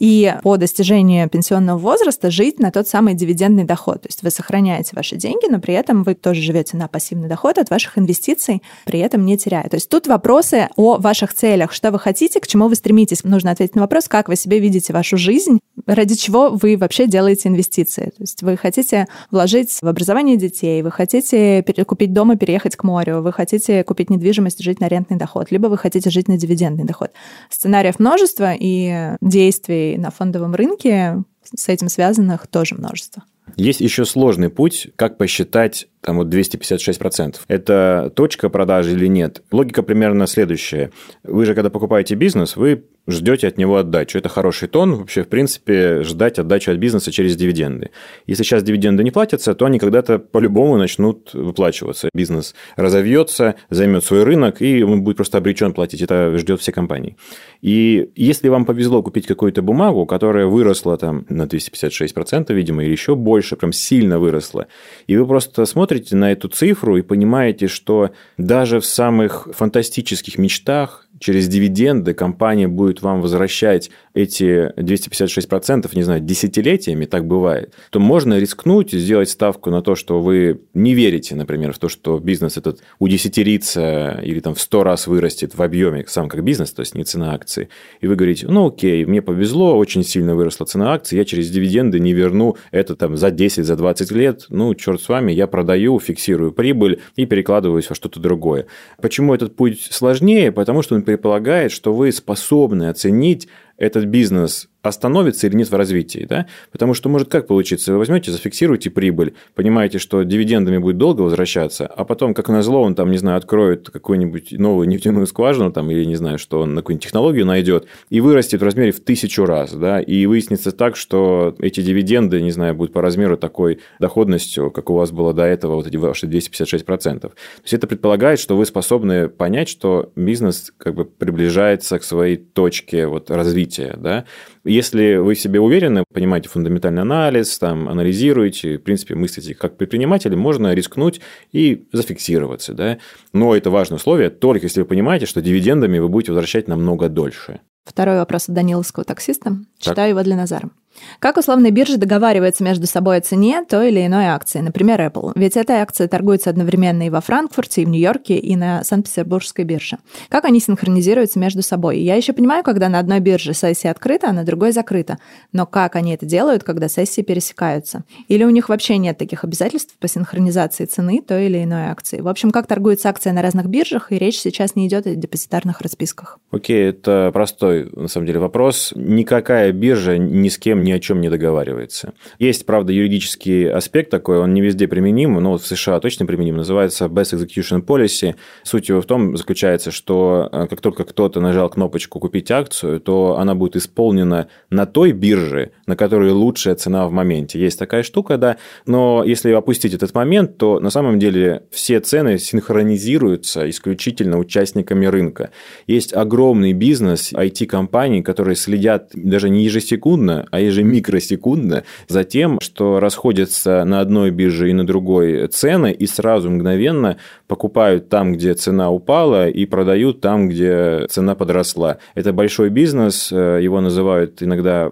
и по достижению пенсионного возраста жить на тот самый дивидендный доход. То есть вы сохраняете ваши деньги, но при этом вы тоже живете на пассивный доход от ваших инвестиций, при этом не теряя. То есть тут вопросы о ваших целях, что вы хотите, к чему вы стремитесь. Нужно ответить на вопрос, как вы себе видите вашу жизнь, ради чего вы вообще делаете инвестиции. То есть вы хотите вложить в образование детей, вы хотите купить дом и переехать к морю, вы хотите купить недвижимость и жить на рентный доход, либо вы хотите жить на дивидендный доход. Сценариев множество, и действий на фондовом рынке с этим связанных тоже множество. Есть еще сложный путь, как посчитать там вот 256%. Это точка продажи или нет? Логика примерно следующая. Вы же, когда покупаете бизнес, вы ждете от него отдачу. Это хороший тон, вообще, в принципе, ждать отдачу от бизнеса через дивиденды. Если сейчас дивиденды не платятся, то они когда-то по-любому начнут выплачиваться. Бизнес разовьется, займет свой рынок, и он будет просто обречен платить. Это ждет все компании. И если вам повезло купить какую-то бумагу, которая выросла там на 256%, видимо, или еще больше, прям сильно выросла, и вы просто смотрите на эту цифру и понимаете, что даже в самых фантастических мечтах через дивиденды компания будет вам возвращать эти 256%, не знаю, десятилетиями, так бывает, то можно рискнуть, сделать ставку на то, что вы не верите, например, в то, что бизнес этот удесятерится или там в 100 раз вырастет в объеме сам как бизнес, то есть не цена акции, и вы говорите, ну окей, мне повезло, очень сильно выросла цена акции, я через дивиденды не верну это там за 10, за 20 лет, ну черт с вами, я продаю, фиксирую прибыль и перекладываюсь во что-то другое. Почему этот путь сложнее? Потому что он предполагает, что вы способны оценить этот бизнес остановится или нет в развитии, да? Потому что может как получиться? Вы возьмете, зафиксируете прибыль, понимаете, что дивидендами будет долго возвращаться, а потом, как назло, он там, не знаю, откроет какую-нибудь новую нефтяную скважину там, или, не знаю, что он какую-нибудь технологию найдет и вырастет в размере в тысячу раз, да? И выяснится так, что эти дивиденды, не знаю, будут по размеру такой доходностью, как у вас было до этого, вот эти ваши 256%. То есть это предполагает, что вы способны понять, что бизнес как бы приближается к своей точке вот развития, да? Если вы в себе уверены, понимаете фундаментальный анализ, там, анализируете, в принципе, мыслите как предприниматель, можно рискнуть и зафиксироваться. Да? Но это важное условие, только если вы понимаете, что дивидендами вы будете возвращать намного дольше. Второй вопрос от Даниловского таксиста. Читаю так. его для Назара. Как условные биржи договариваются между собой о цене той или иной акции, например, Apple? Ведь эта акция торгуется одновременно и во Франкфурте, и в Нью-Йорке, и на Санкт-Петербургской бирже. Как они синхронизируются между собой? Я еще понимаю, когда на одной бирже сессия открыта, а на другой закрыта. Но как они это делают, когда сессии пересекаются? Или у них вообще нет таких обязательств по синхронизации цены той или иной акции? В общем, как торгуется акция на разных биржах, и речь сейчас не идет о депозитарных расписках. Окей, это простой, на самом деле, вопрос. Никакая биржа ни с кем ни о чем не договаривается. Есть, правда, юридический аспект такой, он не везде применим, но вот в США точно применим, называется Best Execution Policy. Суть его в том заключается, что э, как только кто-то нажал кнопочку «Купить акцию», то она будет исполнена на той бирже, на которой лучшая цена в моменте. Есть такая штука, да, но если опустить этот момент, то на самом деле все цены синхронизируются исключительно участниками рынка. Есть огромный бизнес IT-компаний, которые следят даже не ежесекундно, а ежемикросекундно за тем, что расходятся на одной бирже и на другой цены, и сразу мгновенно покупают там, где цена упала, и продают там, где цена подросла. Это большой бизнес, э, его называют иногда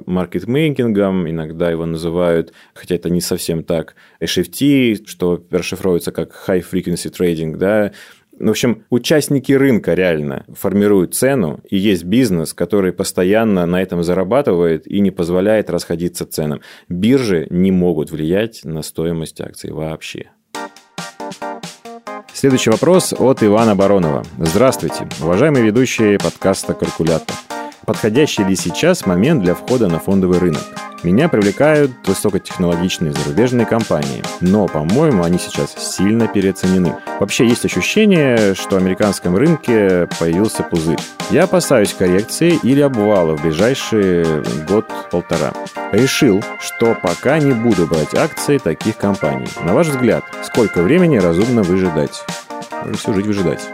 маркетмейкингом, иногда его называют, хотя это не совсем так, HFT, что расшифровывается как High Frequency Trading, да, в общем, участники рынка реально формируют цену, и есть бизнес, который постоянно на этом зарабатывает и не позволяет расходиться ценам. Биржи не могут влиять на стоимость акций вообще. Следующий вопрос от Ивана Баронова. Здравствуйте, уважаемые ведущие подкаста «Калькулятор». Подходящий ли сейчас момент для входа на фондовый рынок? Меня привлекают высокотехнологичные зарубежные компании, но, по-моему, они сейчас сильно переоценены. Вообще есть ощущение, что в американском рынке появился пузырь. Я опасаюсь коррекции или обвала в ближайший год-полтора. Решил, что пока не буду брать акции таких компаний. На ваш взгляд, сколько времени разумно выжидать? Всю жить выжидать.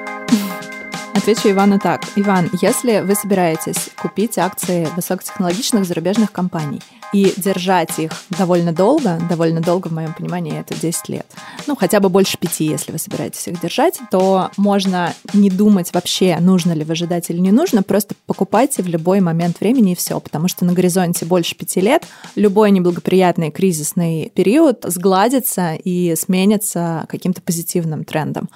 Отвечу Ивану так. Иван, если вы собираетесь купить акции высокотехнологичных зарубежных компаний и держать их довольно долго, довольно долго в моем понимании это 10 лет, ну хотя бы больше пяти, если вы собираетесь их держать, то можно не думать вообще, нужно ли выжидать или не нужно, просто покупайте в любой момент времени и все, потому что на горизонте больше пяти лет любой неблагоприятный кризисный период сгладится и сменится каким-то позитивным трендом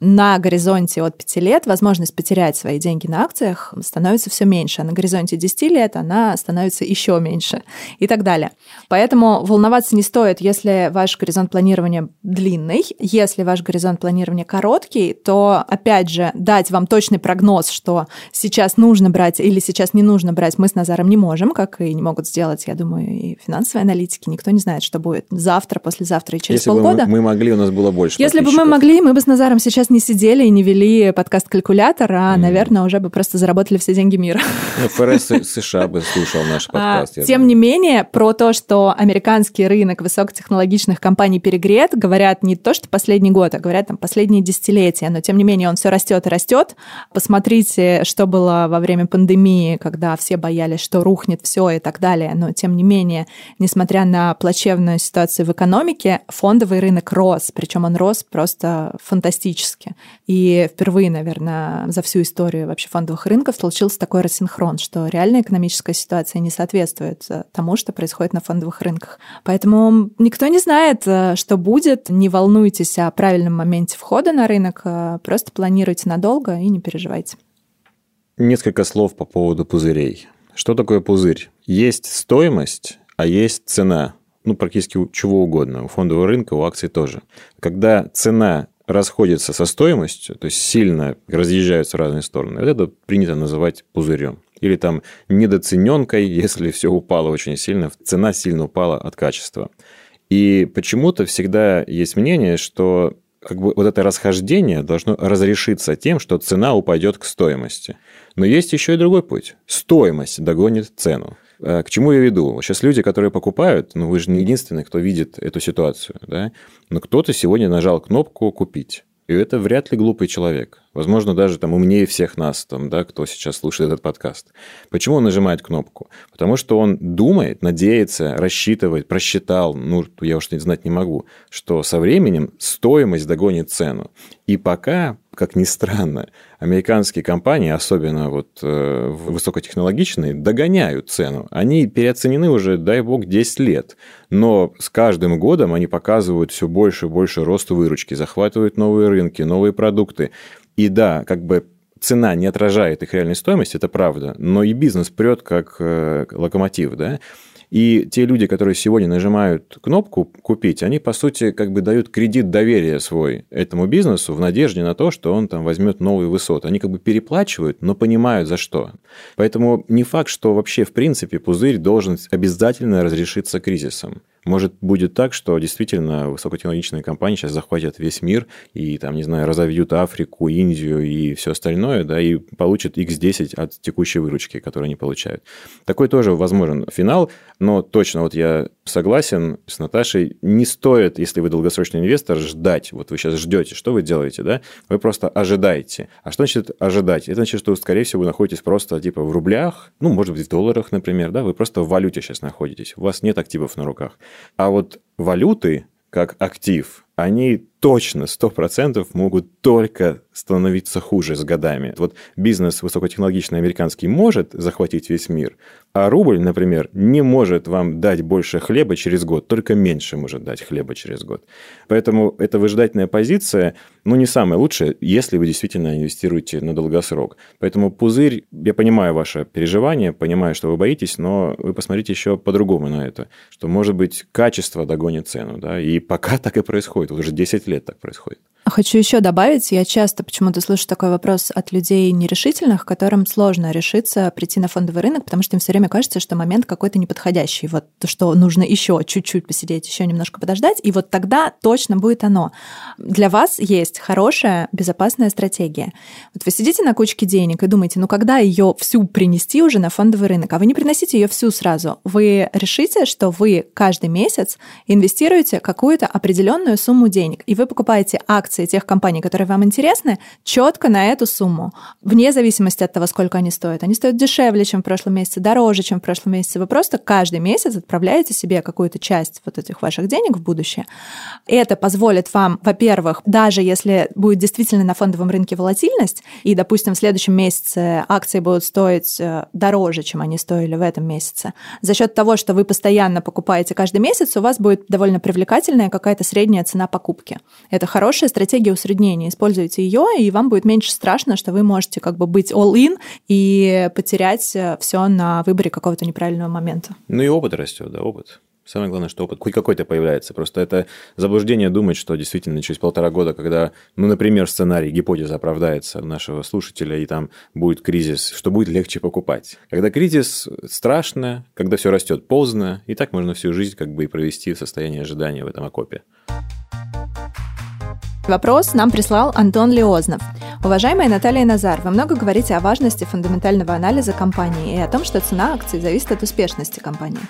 на горизонте от 5 лет возможность потерять свои деньги на акциях становится все меньше, а на горизонте 10 лет она становится еще меньше и так далее. Поэтому волноваться не стоит, если ваш горизонт планирования длинный. Если ваш горизонт планирования короткий, то, опять же, дать вам точный прогноз, что сейчас нужно брать или сейчас не нужно брать, мы с Назаром не можем, как и не могут сделать, я думаю, и финансовые аналитики. Никто не знает, что будет завтра, послезавтра и через Если полгода. бы мы, мы могли, у нас было больше Если бы мы могли, мы бы с Назаром сейчас сейчас не сидели и не вели подкаст-калькулятор, а, mm. наверное, уже бы просто заработали все деньги мира. Ну, ФРС США бы слушал наш а, подкаст. А, тем не менее, про то, что американский рынок высокотехнологичных компаний перегрет, говорят не то, что последний год, а говорят там последние десятилетия, но тем не менее он все растет и растет. Посмотрите, что было во время пандемии, когда все боялись, что рухнет все и так далее. Но тем не менее, несмотря на плачевную ситуацию в экономике, фондовый рынок рос, причем он рос просто фантастически практически. И впервые, наверное, за всю историю вообще фондовых рынков случился такой рассинхрон, что реальная экономическая ситуация не соответствует э, тому, что происходит на фондовых рынках. Поэтому никто не знает, э, что будет. Не волнуйтесь о правильном моменте входа на рынок, э, просто планируйте надолго и не переживайте. Несколько слов по поводу пузырей. Что такое пузырь? Есть стоимость, а есть цена ну, практически чего угодно, у фондового рынка, у акций тоже. Когда цена расходятся со стоимостью, то есть сильно разъезжаются в разные стороны, вот это принято называть пузырем. Или там недоцененкой, если все упало очень сильно, цена сильно упала от качества. И почему-то всегда есть мнение, что как бы вот это расхождение должно разрешиться тем, что цена упадет к стоимости. Но есть еще и другой путь. Стоимость догонит цену. Э, к чему я веду? Сейчас люди, которые покупают, ну вы же не единственный, кто видит эту ситуацию, да? Но кто-то сегодня нажал кнопку «Купить». И это вряд ли глупый человек. Возможно, даже там умнее всех нас, там, да, кто сейчас слушает этот подкаст. Почему он нажимает кнопку? Потому что он думает, надеется, рассчитывает, просчитал, ну, я уж знать не могу, что со временем стоимость догонит цену. И пока, как ни странно, американские компании, особенно вот э, высокотехнологичные, догоняют цену. Они переоценены уже, дай бог, 10 лет. Но с каждым годом они показывают все больше и больше рост выручки, захватывают новые рынки, новые продукты. И да, как бы цена не отражает их реальной стоимости, это правда, но и бизнес прет как э, локомотив, да. И те люди, которые сегодня нажимают кнопку «Купить», они, по сути, как бы дают кредит доверия свой этому бизнесу в надежде на то, что он там возьмет новые высоты. Они как бы переплачивают, но понимают за что. Поэтому не факт, что вообще, в принципе, пузырь должен обязательно разрешиться кризисом. Может, будет так, что действительно высокотехнологичные компании сейчас захватят весь мир и, там, не знаю, разовьют Африку, Индию и все остальное, да, и получат x10 от текущей выручки, которую они получают. Такой тоже возможен финал, но точно вот я согласен с Наташей, не стоит, если вы долгосрочный инвестор, ждать. Вот вы сейчас ждете, что вы делаете, да? Вы просто ожидаете. А что значит ожидать? Это значит, что, скорее всего, вы находитесь просто типа в рублях, ну, может быть, в долларах, например, да? Вы просто в валюте сейчас находитесь. У вас нет активов на руках. А вот валюты как актив, они точно, 100% могут только становиться хуже с годами. Вот бизнес высокотехнологичный американский может захватить весь мир, а рубль, например, не может вам дать больше хлеба через год, только меньше может дать хлеба через год. Поэтому эта выжидательная позиция, ну, не самая лучшая, если вы действительно инвестируете на долгосрок. Поэтому пузырь, я понимаю ваше переживание, понимаю, что вы боитесь, но вы посмотрите еще по-другому на это, что, может быть, качество догонит цену, да, и пока так и происходит, уже 10 лет так происходит. Хочу еще добавить, я часто почему-то слышу такой вопрос от людей нерешительных, которым сложно решиться прийти на фондовый рынок, потому что им все время кажется, что момент какой-то неподходящий, вот что нужно еще чуть-чуть посидеть, еще немножко подождать, и вот тогда точно будет оно. Для вас есть хорошая, безопасная стратегия. Вот вы сидите на кучке денег и думаете, ну когда ее всю принести уже на фондовый рынок, а вы не приносите ее всю сразу. Вы решите, что вы каждый месяц инвестируете какую-то определенную сумму денег, и вы покупаете акции акции тех компаний, которые вам интересны, четко на эту сумму, вне зависимости от того, сколько они стоят. Они стоят дешевле, чем в прошлом месяце, дороже, чем в прошлом месяце. Вы просто каждый месяц отправляете себе какую-то часть вот этих ваших денег в будущее. Это позволит вам, во-первых, даже если будет действительно на фондовом рынке волатильность, и, допустим, в следующем месяце акции будут стоить э, дороже, чем они стоили в этом месяце, за счет того, что вы постоянно покупаете каждый месяц, у вас будет довольно привлекательная какая-то средняя цена покупки. Это хорошая стратегия стратегия усреднения. Используйте ее, и вам будет меньше страшно, что вы можете как бы быть all-in и потерять э, все на выборе какого-то неправильного момента. Ну и опыт растет, да, опыт. Самое главное, что опыт хоть какой-то появляется. Просто это заблуждение думать, что действительно через полтора года, когда, ну, например, сценарий, гипотеза оправдается нашего слушателя, и там будет кризис, что будет легче покупать. Когда кризис страшно, когда все растет поздно, и так можно всю жизнь как бы и провести в состоянии ожидания в этом окопе. Вопрос нам прислал Антон Леознов. Уважаемая Наталья Назар, вы много говорите о важности фундаментального анализа компании и о том, что цена акций зависит от успешности компании.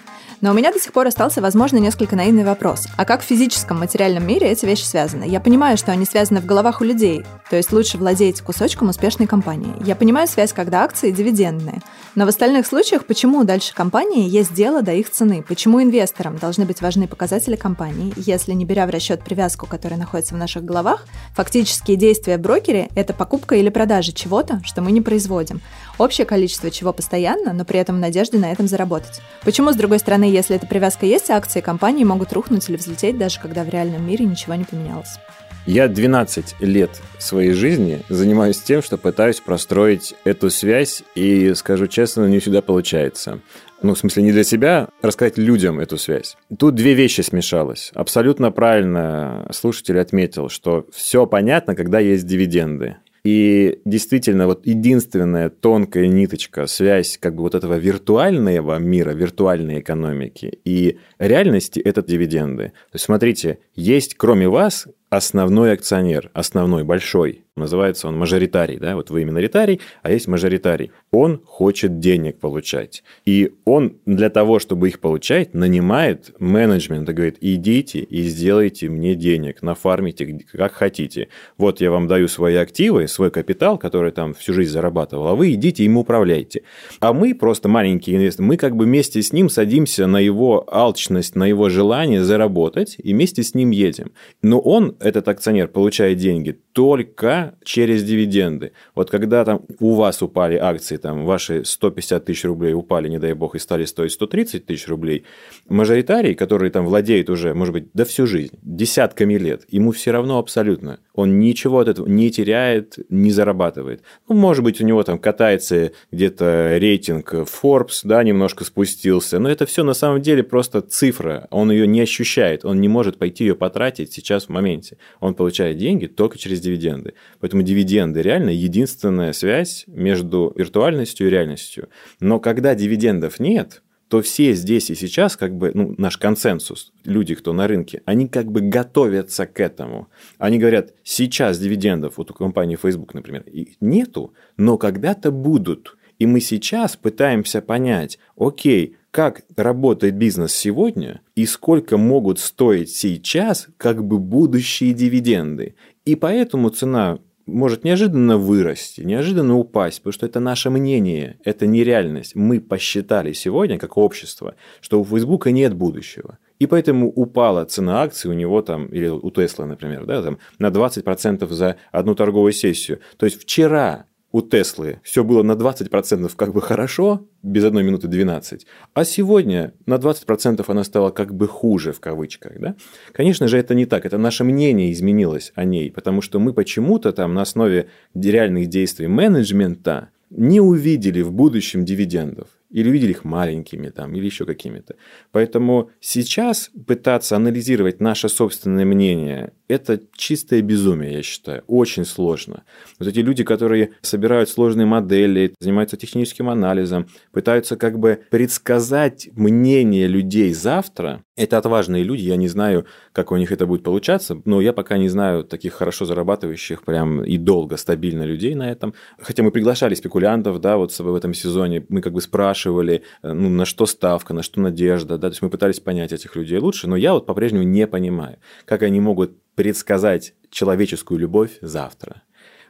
Но у меня до сих пор остался, возможно, несколько наивный вопрос. А как в физическом материальном мире эти вещи связаны? Я понимаю, что они связаны в головах у людей, то есть лучше владеть кусочком успешной компании. Я понимаю связь, когда акции дивидендные. Но в остальных случаях почему дальше компании есть дело до их цены? Почему инвесторам должны быть важны показатели компании, если не беря в расчет привязку, которая находится в наших головах, фактические действия брокере – это покупка или продажа чего-то, что мы не производим. Общее количество чего постоянно, но при этом надежды на этом заработать. Почему, с другой стороны, если эта привязка есть, акции компании могут рухнуть или взлететь, даже когда в реальном мире ничего не поменялось? Я 12 лет своей жизни занимаюсь тем, что пытаюсь простроить эту связь, и, скажу честно, не всегда получается. Ну, в смысле, не для себя, рассказать людям эту связь. Тут две вещи смешалось. Абсолютно правильно слушатель отметил, что все понятно, когда есть дивиденды. И действительно, вот единственная тонкая ниточка, связь как бы вот этого виртуального мира, виртуальной экономики и реальности – это дивиденды. То есть, смотрите, есть кроме вас основной акционер, основной, большой, Называется он мажоритарий, да, вот вы миноритарий, а есть мажоритарий. Он хочет денег получать. И он для того, чтобы их получать, нанимает менеджмент и говорит, идите и сделайте мне денег, нафармите как хотите. Вот я вам даю свои активы, свой капитал, который там всю жизнь зарабатывал, а вы идите им управляйте. А мы просто маленькие инвесторы, мы как бы вместе с ним садимся на его алчность, на его желание заработать и вместе с ним едем. Но он, этот акционер, получает деньги только через дивиденды. Вот когда там у вас упали акции, там ваши 150 тысяч рублей упали, не дай бог, и стали стоить 130 тысяч рублей, мажоритарий, который там владеет уже, может быть, да всю жизнь, десятками лет, ему все равно абсолютно. Он ничего от этого не теряет, не зарабатывает. Ну, может быть, у него там катается где-то рейтинг Forbes, да, немножко спустился, но это все на самом деле просто цифра, он ее не ощущает, он не может пойти ее потратить сейчас в моменте. Он получает деньги только через дивиденды. Поэтому дивиденды реально единственная связь между виртуальностью и реальностью. Но когда дивидендов нет, то все здесь и сейчас, как бы, ну, наш консенсус, люди, кто на рынке, они как бы готовятся к этому. Они говорят, сейчас дивидендов, вот у компании Facebook, например, нету, но когда-то будут. И мы сейчас пытаемся понять, окей, как работает бизнес сегодня и сколько могут стоить сейчас как бы будущие дивиденды. И поэтому цена может неожиданно вырасти, неожиданно упасть, потому что это наше мнение, это нереальность. Мы посчитали сегодня, как общество, что у Фейсбука нет будущего. И поэтому упала цена акций у него там, или у Тесла, например, да, там, на 20% за одну торговую сессию. То есть вчера у Теслы все было на 20% как бы хорошо, без одной минуты 12, а сегодня на 20% она стала как бы хуже в кавычках. Да? Конечно же, это не так. Это наше мнение изменилось о ней, потому что мы почему-то там на основе реальных действий менеджмента не увидели в будущем дивидендов или увидели их маленькими там, или еще какими-то. Поэтому сейчас пытаться анализировать наше собственное мнение – это чистое безумие, я считаю. Очень сложно. Вот эти люди, которые собирают сложные модели, занимаются техническим анализом, пытаются как бы предсказать мнение людей завтра, это отважные люди, я не знаю, как у них это будет получаться, но я пока не знаю таких хорошо зарабатывающих прям и долго, стабильно людей на этом. Хотя мы приглашали спекулянтов, да, вот в этом сезоне, мы как бы спрашивали, э, ну, на что ставка, на что надежда, да, то есть мы пытались понять этих людей лучше, но я вот по-прежнему не понимаю, как они могут предсказать человеческую любовь завтра.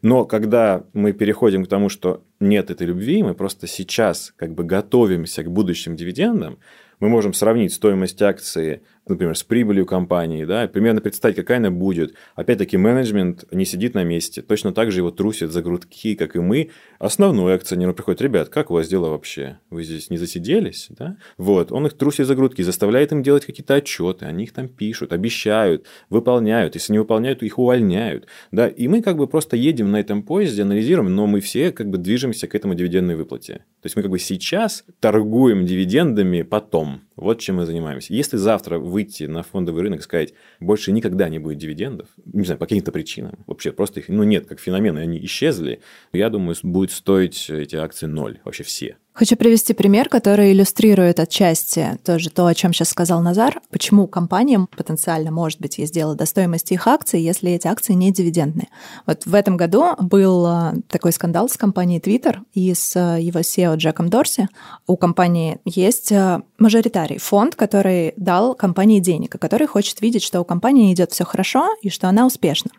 Но когда мы переходим к тому, что нет этой любви, мы просто сейчас как бы готовимся к будущим дивидендам, мы можем сравнить стоимость акции например, с прибылью компании, да, примерно представить, какая она будет. Опять-таки, менеджмент не сидит на месте, точно так же его трусит за грудки, как и мы. Основной акционер приходит, ребят, как у вас дела вообще? Вы здесь не засиделись, да? Вот, он их трусит за грудки, заставляет им делать какие-то отчеты, они их там пишут, обещают, выполняют, если не выполняют, их увольняют, да, и мы как бы просто едем на этом поезде, анализируем, но мы все как бы движемся к этому дивидендной выплате. То есть мы как бы сейчас торгуем дивидендами потом, вот чем мы занимаемся. Если завтра выйти на фондовый рынок и сказать, больше никогда не будет дивидендов, не знаю, по каким-то причинам, вообще просто их, ну, нет, как феномены, они исчезли, я думаю, будет стоить эти акции ноль, вообще все. Хочу привести пример, который иллюстрирует отчасти тоже то, о чем сейчас сказал Назар, почему компаниям потенциально, может быть, есть дело до стоимости их акций, если эти акции не дивидендные. Вот в этом году был а, такой скандал с компанией Twitter и с а, его SEO Джеком Дорси. У компании есть а, мажоритарий, фонд, который дал компании денег, и который хочет видеть, что у компании идет все хорошо и что она успешна.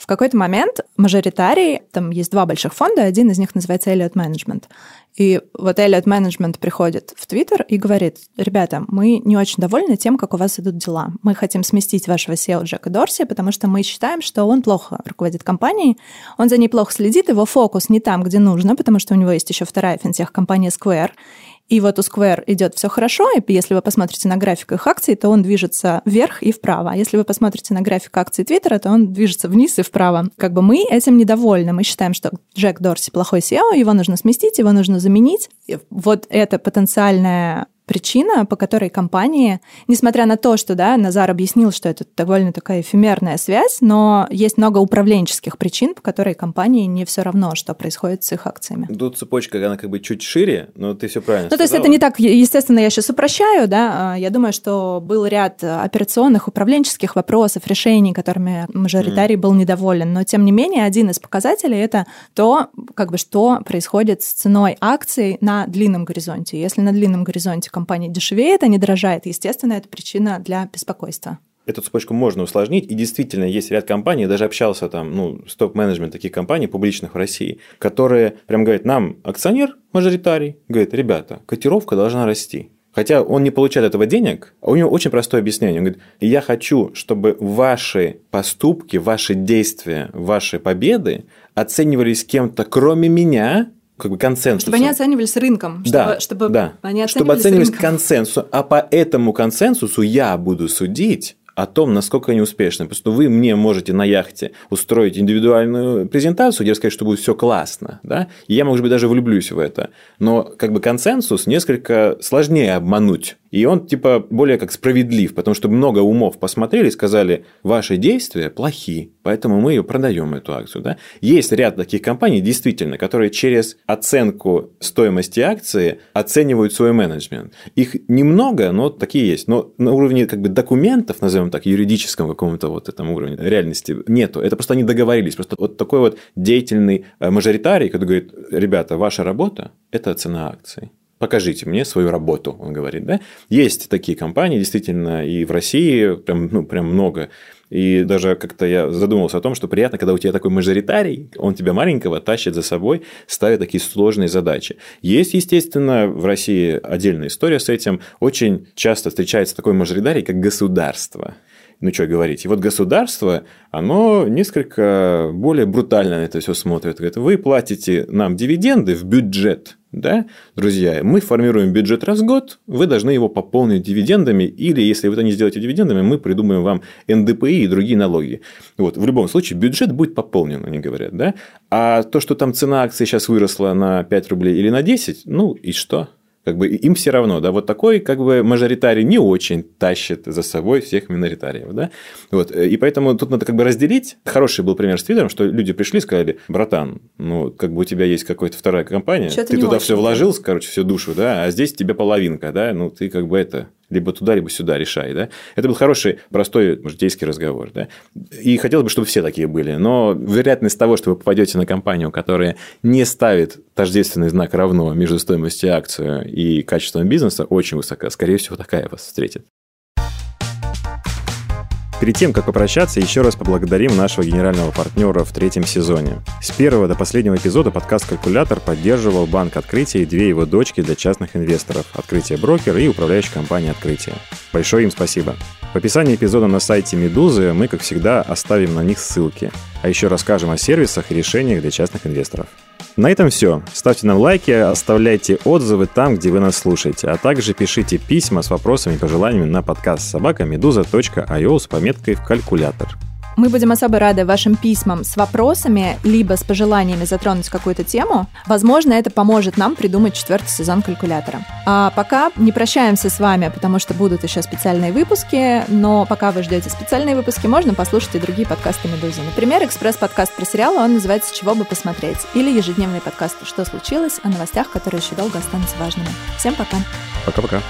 В какой-то момент мажоритарий, там есть два больших фонда, один из них называется Elliott Management, и вот Elliot Management приходит в Твиттер и говорит, ребята, мы не очень довольны тем, как у вас идут дела. Мы хотим сместить вашего SEO Джека Дорси, потому что мы считаем, что он плохо руководит компанией, он за ней плохо следит, его фокус не там, где нужно, потому что у него есть еще вторая финтех-компания Square, и вот у Square идет все хорошо, и если вы посмотрите на график их акций, то он движется вверх и вправо. А если вы посмотрите на график акций Твиттера, то он движется вниз и вправо. Как бы мы этим недовольны. Мы считаем, что Джек Дорси плохой SEO, его нужно сместить, его нужно заменить. И вот это потенциальное причина, по которой компании, несмотря на то, что да, Назар объяснил, что это довольно такая эфемерная связь, но есть много управленческих причин, по которой компании не все равно, что происходит с их акциями. Тут цепочка, она как бы чуть шире, но ты все правильно Ну, то есть это не так, естественно, я сейчас упрощаю, да, а, я думаю, что был ряд операционных, управленческих вопросов, решений, которыми мажоритарий mm. был недоволен, но тем не менее один из показателей это то, как бы, что происходит с ценой акций на длинном горизонте. Если на длинном горизонте компания дешевеет, а не дорожает, естественно, это причина для беспокойства эту цепочку можно усложнить, и действительно есть ряд компаний, я даже общался там, ну, с топ-менеджмент таких компаний публичных в России, которые прям говорят, нам акционер, мажоритарий, говорит, ребята, котировка должна расти. Хотя он не получает этого денег, а у него очень простое объяснение. Он говорит, я хочу, чтобы ваши поступки, ваши действия, ваши победы оценивались кем-то, кроме меня, как бы консенсусом. Чтобы они оценивались рынком. Да, чтобы, да. Они оценивались чтобы оценивались рынком. консенсусом. А по этому консенсусу я буду судить о том, насколько они успешны. Потому что вы мне можете на яхте устроить индивидуальную презентацию, где сказать, что будет все классно, да, и я, может быть, даже влюблюсь в это. Но как бы консенсус несколько сложнее обмануть. И он типа более как справедлив, потому что много умов посмотрели и сказали, ваши действия плохи, поэтому мы ее продаем, эту акцию. Да? Есть ряд таких компаний, действительно, которые через оценку стоимости акции оценивают свой менеджмент. Их немного, но такие есть. Но на уровне как бы документов, назовем так, юридическом каком-то вот этом уровне реальности нету. Это просто они договорились. Просто вот такой вот деятельный э, мажоритарий, который говорит, ребята, ваша работа – это цена акций покажите мне свою работу, он говорит, да. Есть такие компании, действительно, и в России прям, ну, прям много. И даже как-то я задумался о том, что приятно, когда у тебя такой мажоритарий, он тебя маленького тащит за собой, ставит такие сложные задачи. Есть, естественно, в России отдельная история с этим. Очень часто встречается такой мажоритарий, как государство ну что говорить. И вот государство, оно несколько более брутально на это все смотрит. Говорит, вы платите нам дивиденды в бюджет, да, друзья, мы формируем бюджет раз в год, вы должны его пополнить дивидендами, или если вы это не сделаете дивидендами, мы придумаем вам НДПИ и другие налоги. Вот, в любом случае, бюджет будет пополнен, они говорят, да, а то, что там цена акции сейчас выросла на 5 рублей или на 10, ну и что? Как бы им все равно, да, вот такой как бы мажоритарий не очень тащит за собой всех миноритариев, да, вот, и поэтому тут надо как бы разделить. Хороший был пример с Твиттером, что люди пришли и сказали, братан, ну, как бы у тебя есть какая-то вторая компания, ты туда все вложил, короче, всю душу, да, а здесь тебе половинка, да, ну, ты как бы это либо туда, либо сюда решай. Да? Это был хороший, простой житейский разговор. Да? И хотелось бы, чтобы все такие были. Но вероятность того, что вы попадете на компанию, которая не ставит тождественный знак равно между стоимостью акции и качеством бизнеса, очень высока. Скорее всего, такая вас встретит. Перед тем, как попрощаться, еще раз поблагодарим нашего генерального партнера в третьем сезоне. С первого до последнего эпизода подкаст «Калькулятор» поддерживал Банк Открытия и две его дочки для частных инвесторов – Открытие Брокер и управляющая компания Открытие. Большое им спасибо. В описании эпизода на сайте Медузы мы, как всегда, оставим на них ссылки, а еще расскажем о сервисах и решениях для частных инвесторов. На этом все. Ставьте нам лайки, оставляйте отзывы там, где вы нас слушаете, а также пишите письма с вопросами и пожеланиями на подкаст собакамедуза.io с пометкой в калькулятор. Мы будем особо рады вашим письмам с вопросами, либо с пожеланиями затронуть какую-то тему. Возможно, это поможет нам придумать четвертый сезон калькулятора. А пока не прощаемся с вами, потому что будут еще специальные выпуски, но пока вы ждете специальные выпуски, можно послушать и другие подкасты «Медузы». Например, экспресс-подкаст про сериалы, он называется «Чего бы посмотреть?» или ежедневный подкаст «Что случилось?» о новостях, которые еще долго останутся важными. Всем пока! Пока-пока!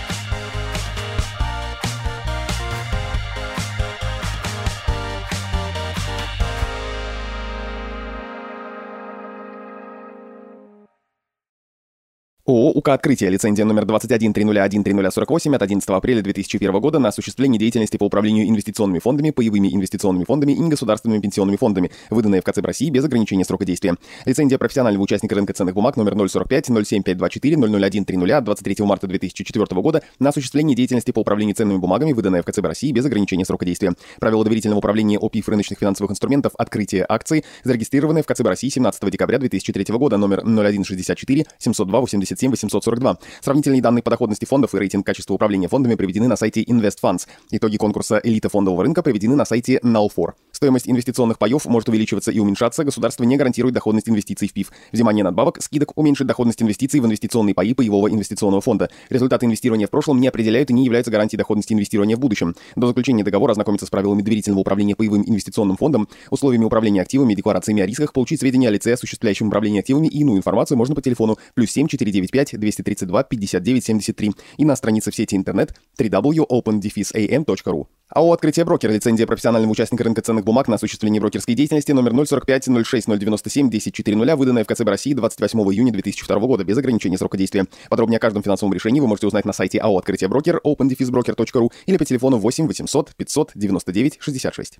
ООО «УК Открытие», лицензия номер 21-301-3048 от 11 апреля 2001 года на осуществление деятельности по управлению инвестиционными фондами, паевыми инвестиционными фондами и негосударственными пенсионными фондами, выданная в КЦБ России без ограничения срока действия. Лицензия профессионального участника рынка ценных бумаг номер 045 07524 001 30 от 23 марта 2004 года на осуществление деятельности по управлению ценными бумагами, выданная в КЦБ России без ограничения срока действия. Правила доверительного управления ОПИФ рыночных финансовых инструментов «Открытие акций», зарегистрированные в КЦБ России 17 декабря 2003 года, номер 0164 702 80 77 842. Сравнительные данные по доходности фондов и рейтинг качества управления фондами приведены на сайте InvestFunds. Итоги конкурса «Элита фондового рынка» приведены на сайте Now4. Стоимость инвестиционных паев может увеличиваться и уменьшаться. Государство не гарантирует доходность инвестиций в ПИФ. Взимание надбавок, скидок уменьшит доходность инвестиций в инвестиционные паи паевого инвестиционного фонда. Результаты инвестирования в прошлом не определяют и не являются гарантией доходности инвестирования в будущем. До заключения договора ознакомиться с правилами доверительного управления паевым инвестиционным фондом, условиями управления активами, декларациями о рисках, получить сведения о лице, осуществляющем управление активами и иную информацию можно по телефону плюс 7 495 232 59 73 и на странице в сети интернет www.opendefisam.ru. АО «Открытие брокер» лицензия профессионального участника рынка ценных бумаг на осуществление брокерской деятельности номер 045 06 097 1040, выданная в КЦБ России 28 июня 2002 года без ограничения срока действия. Подробнее о каждом финансовом решении вы можете узнать на сайте АО «Открытие брокер» opendefisbroker.ru или по телефону 8 800 599 66.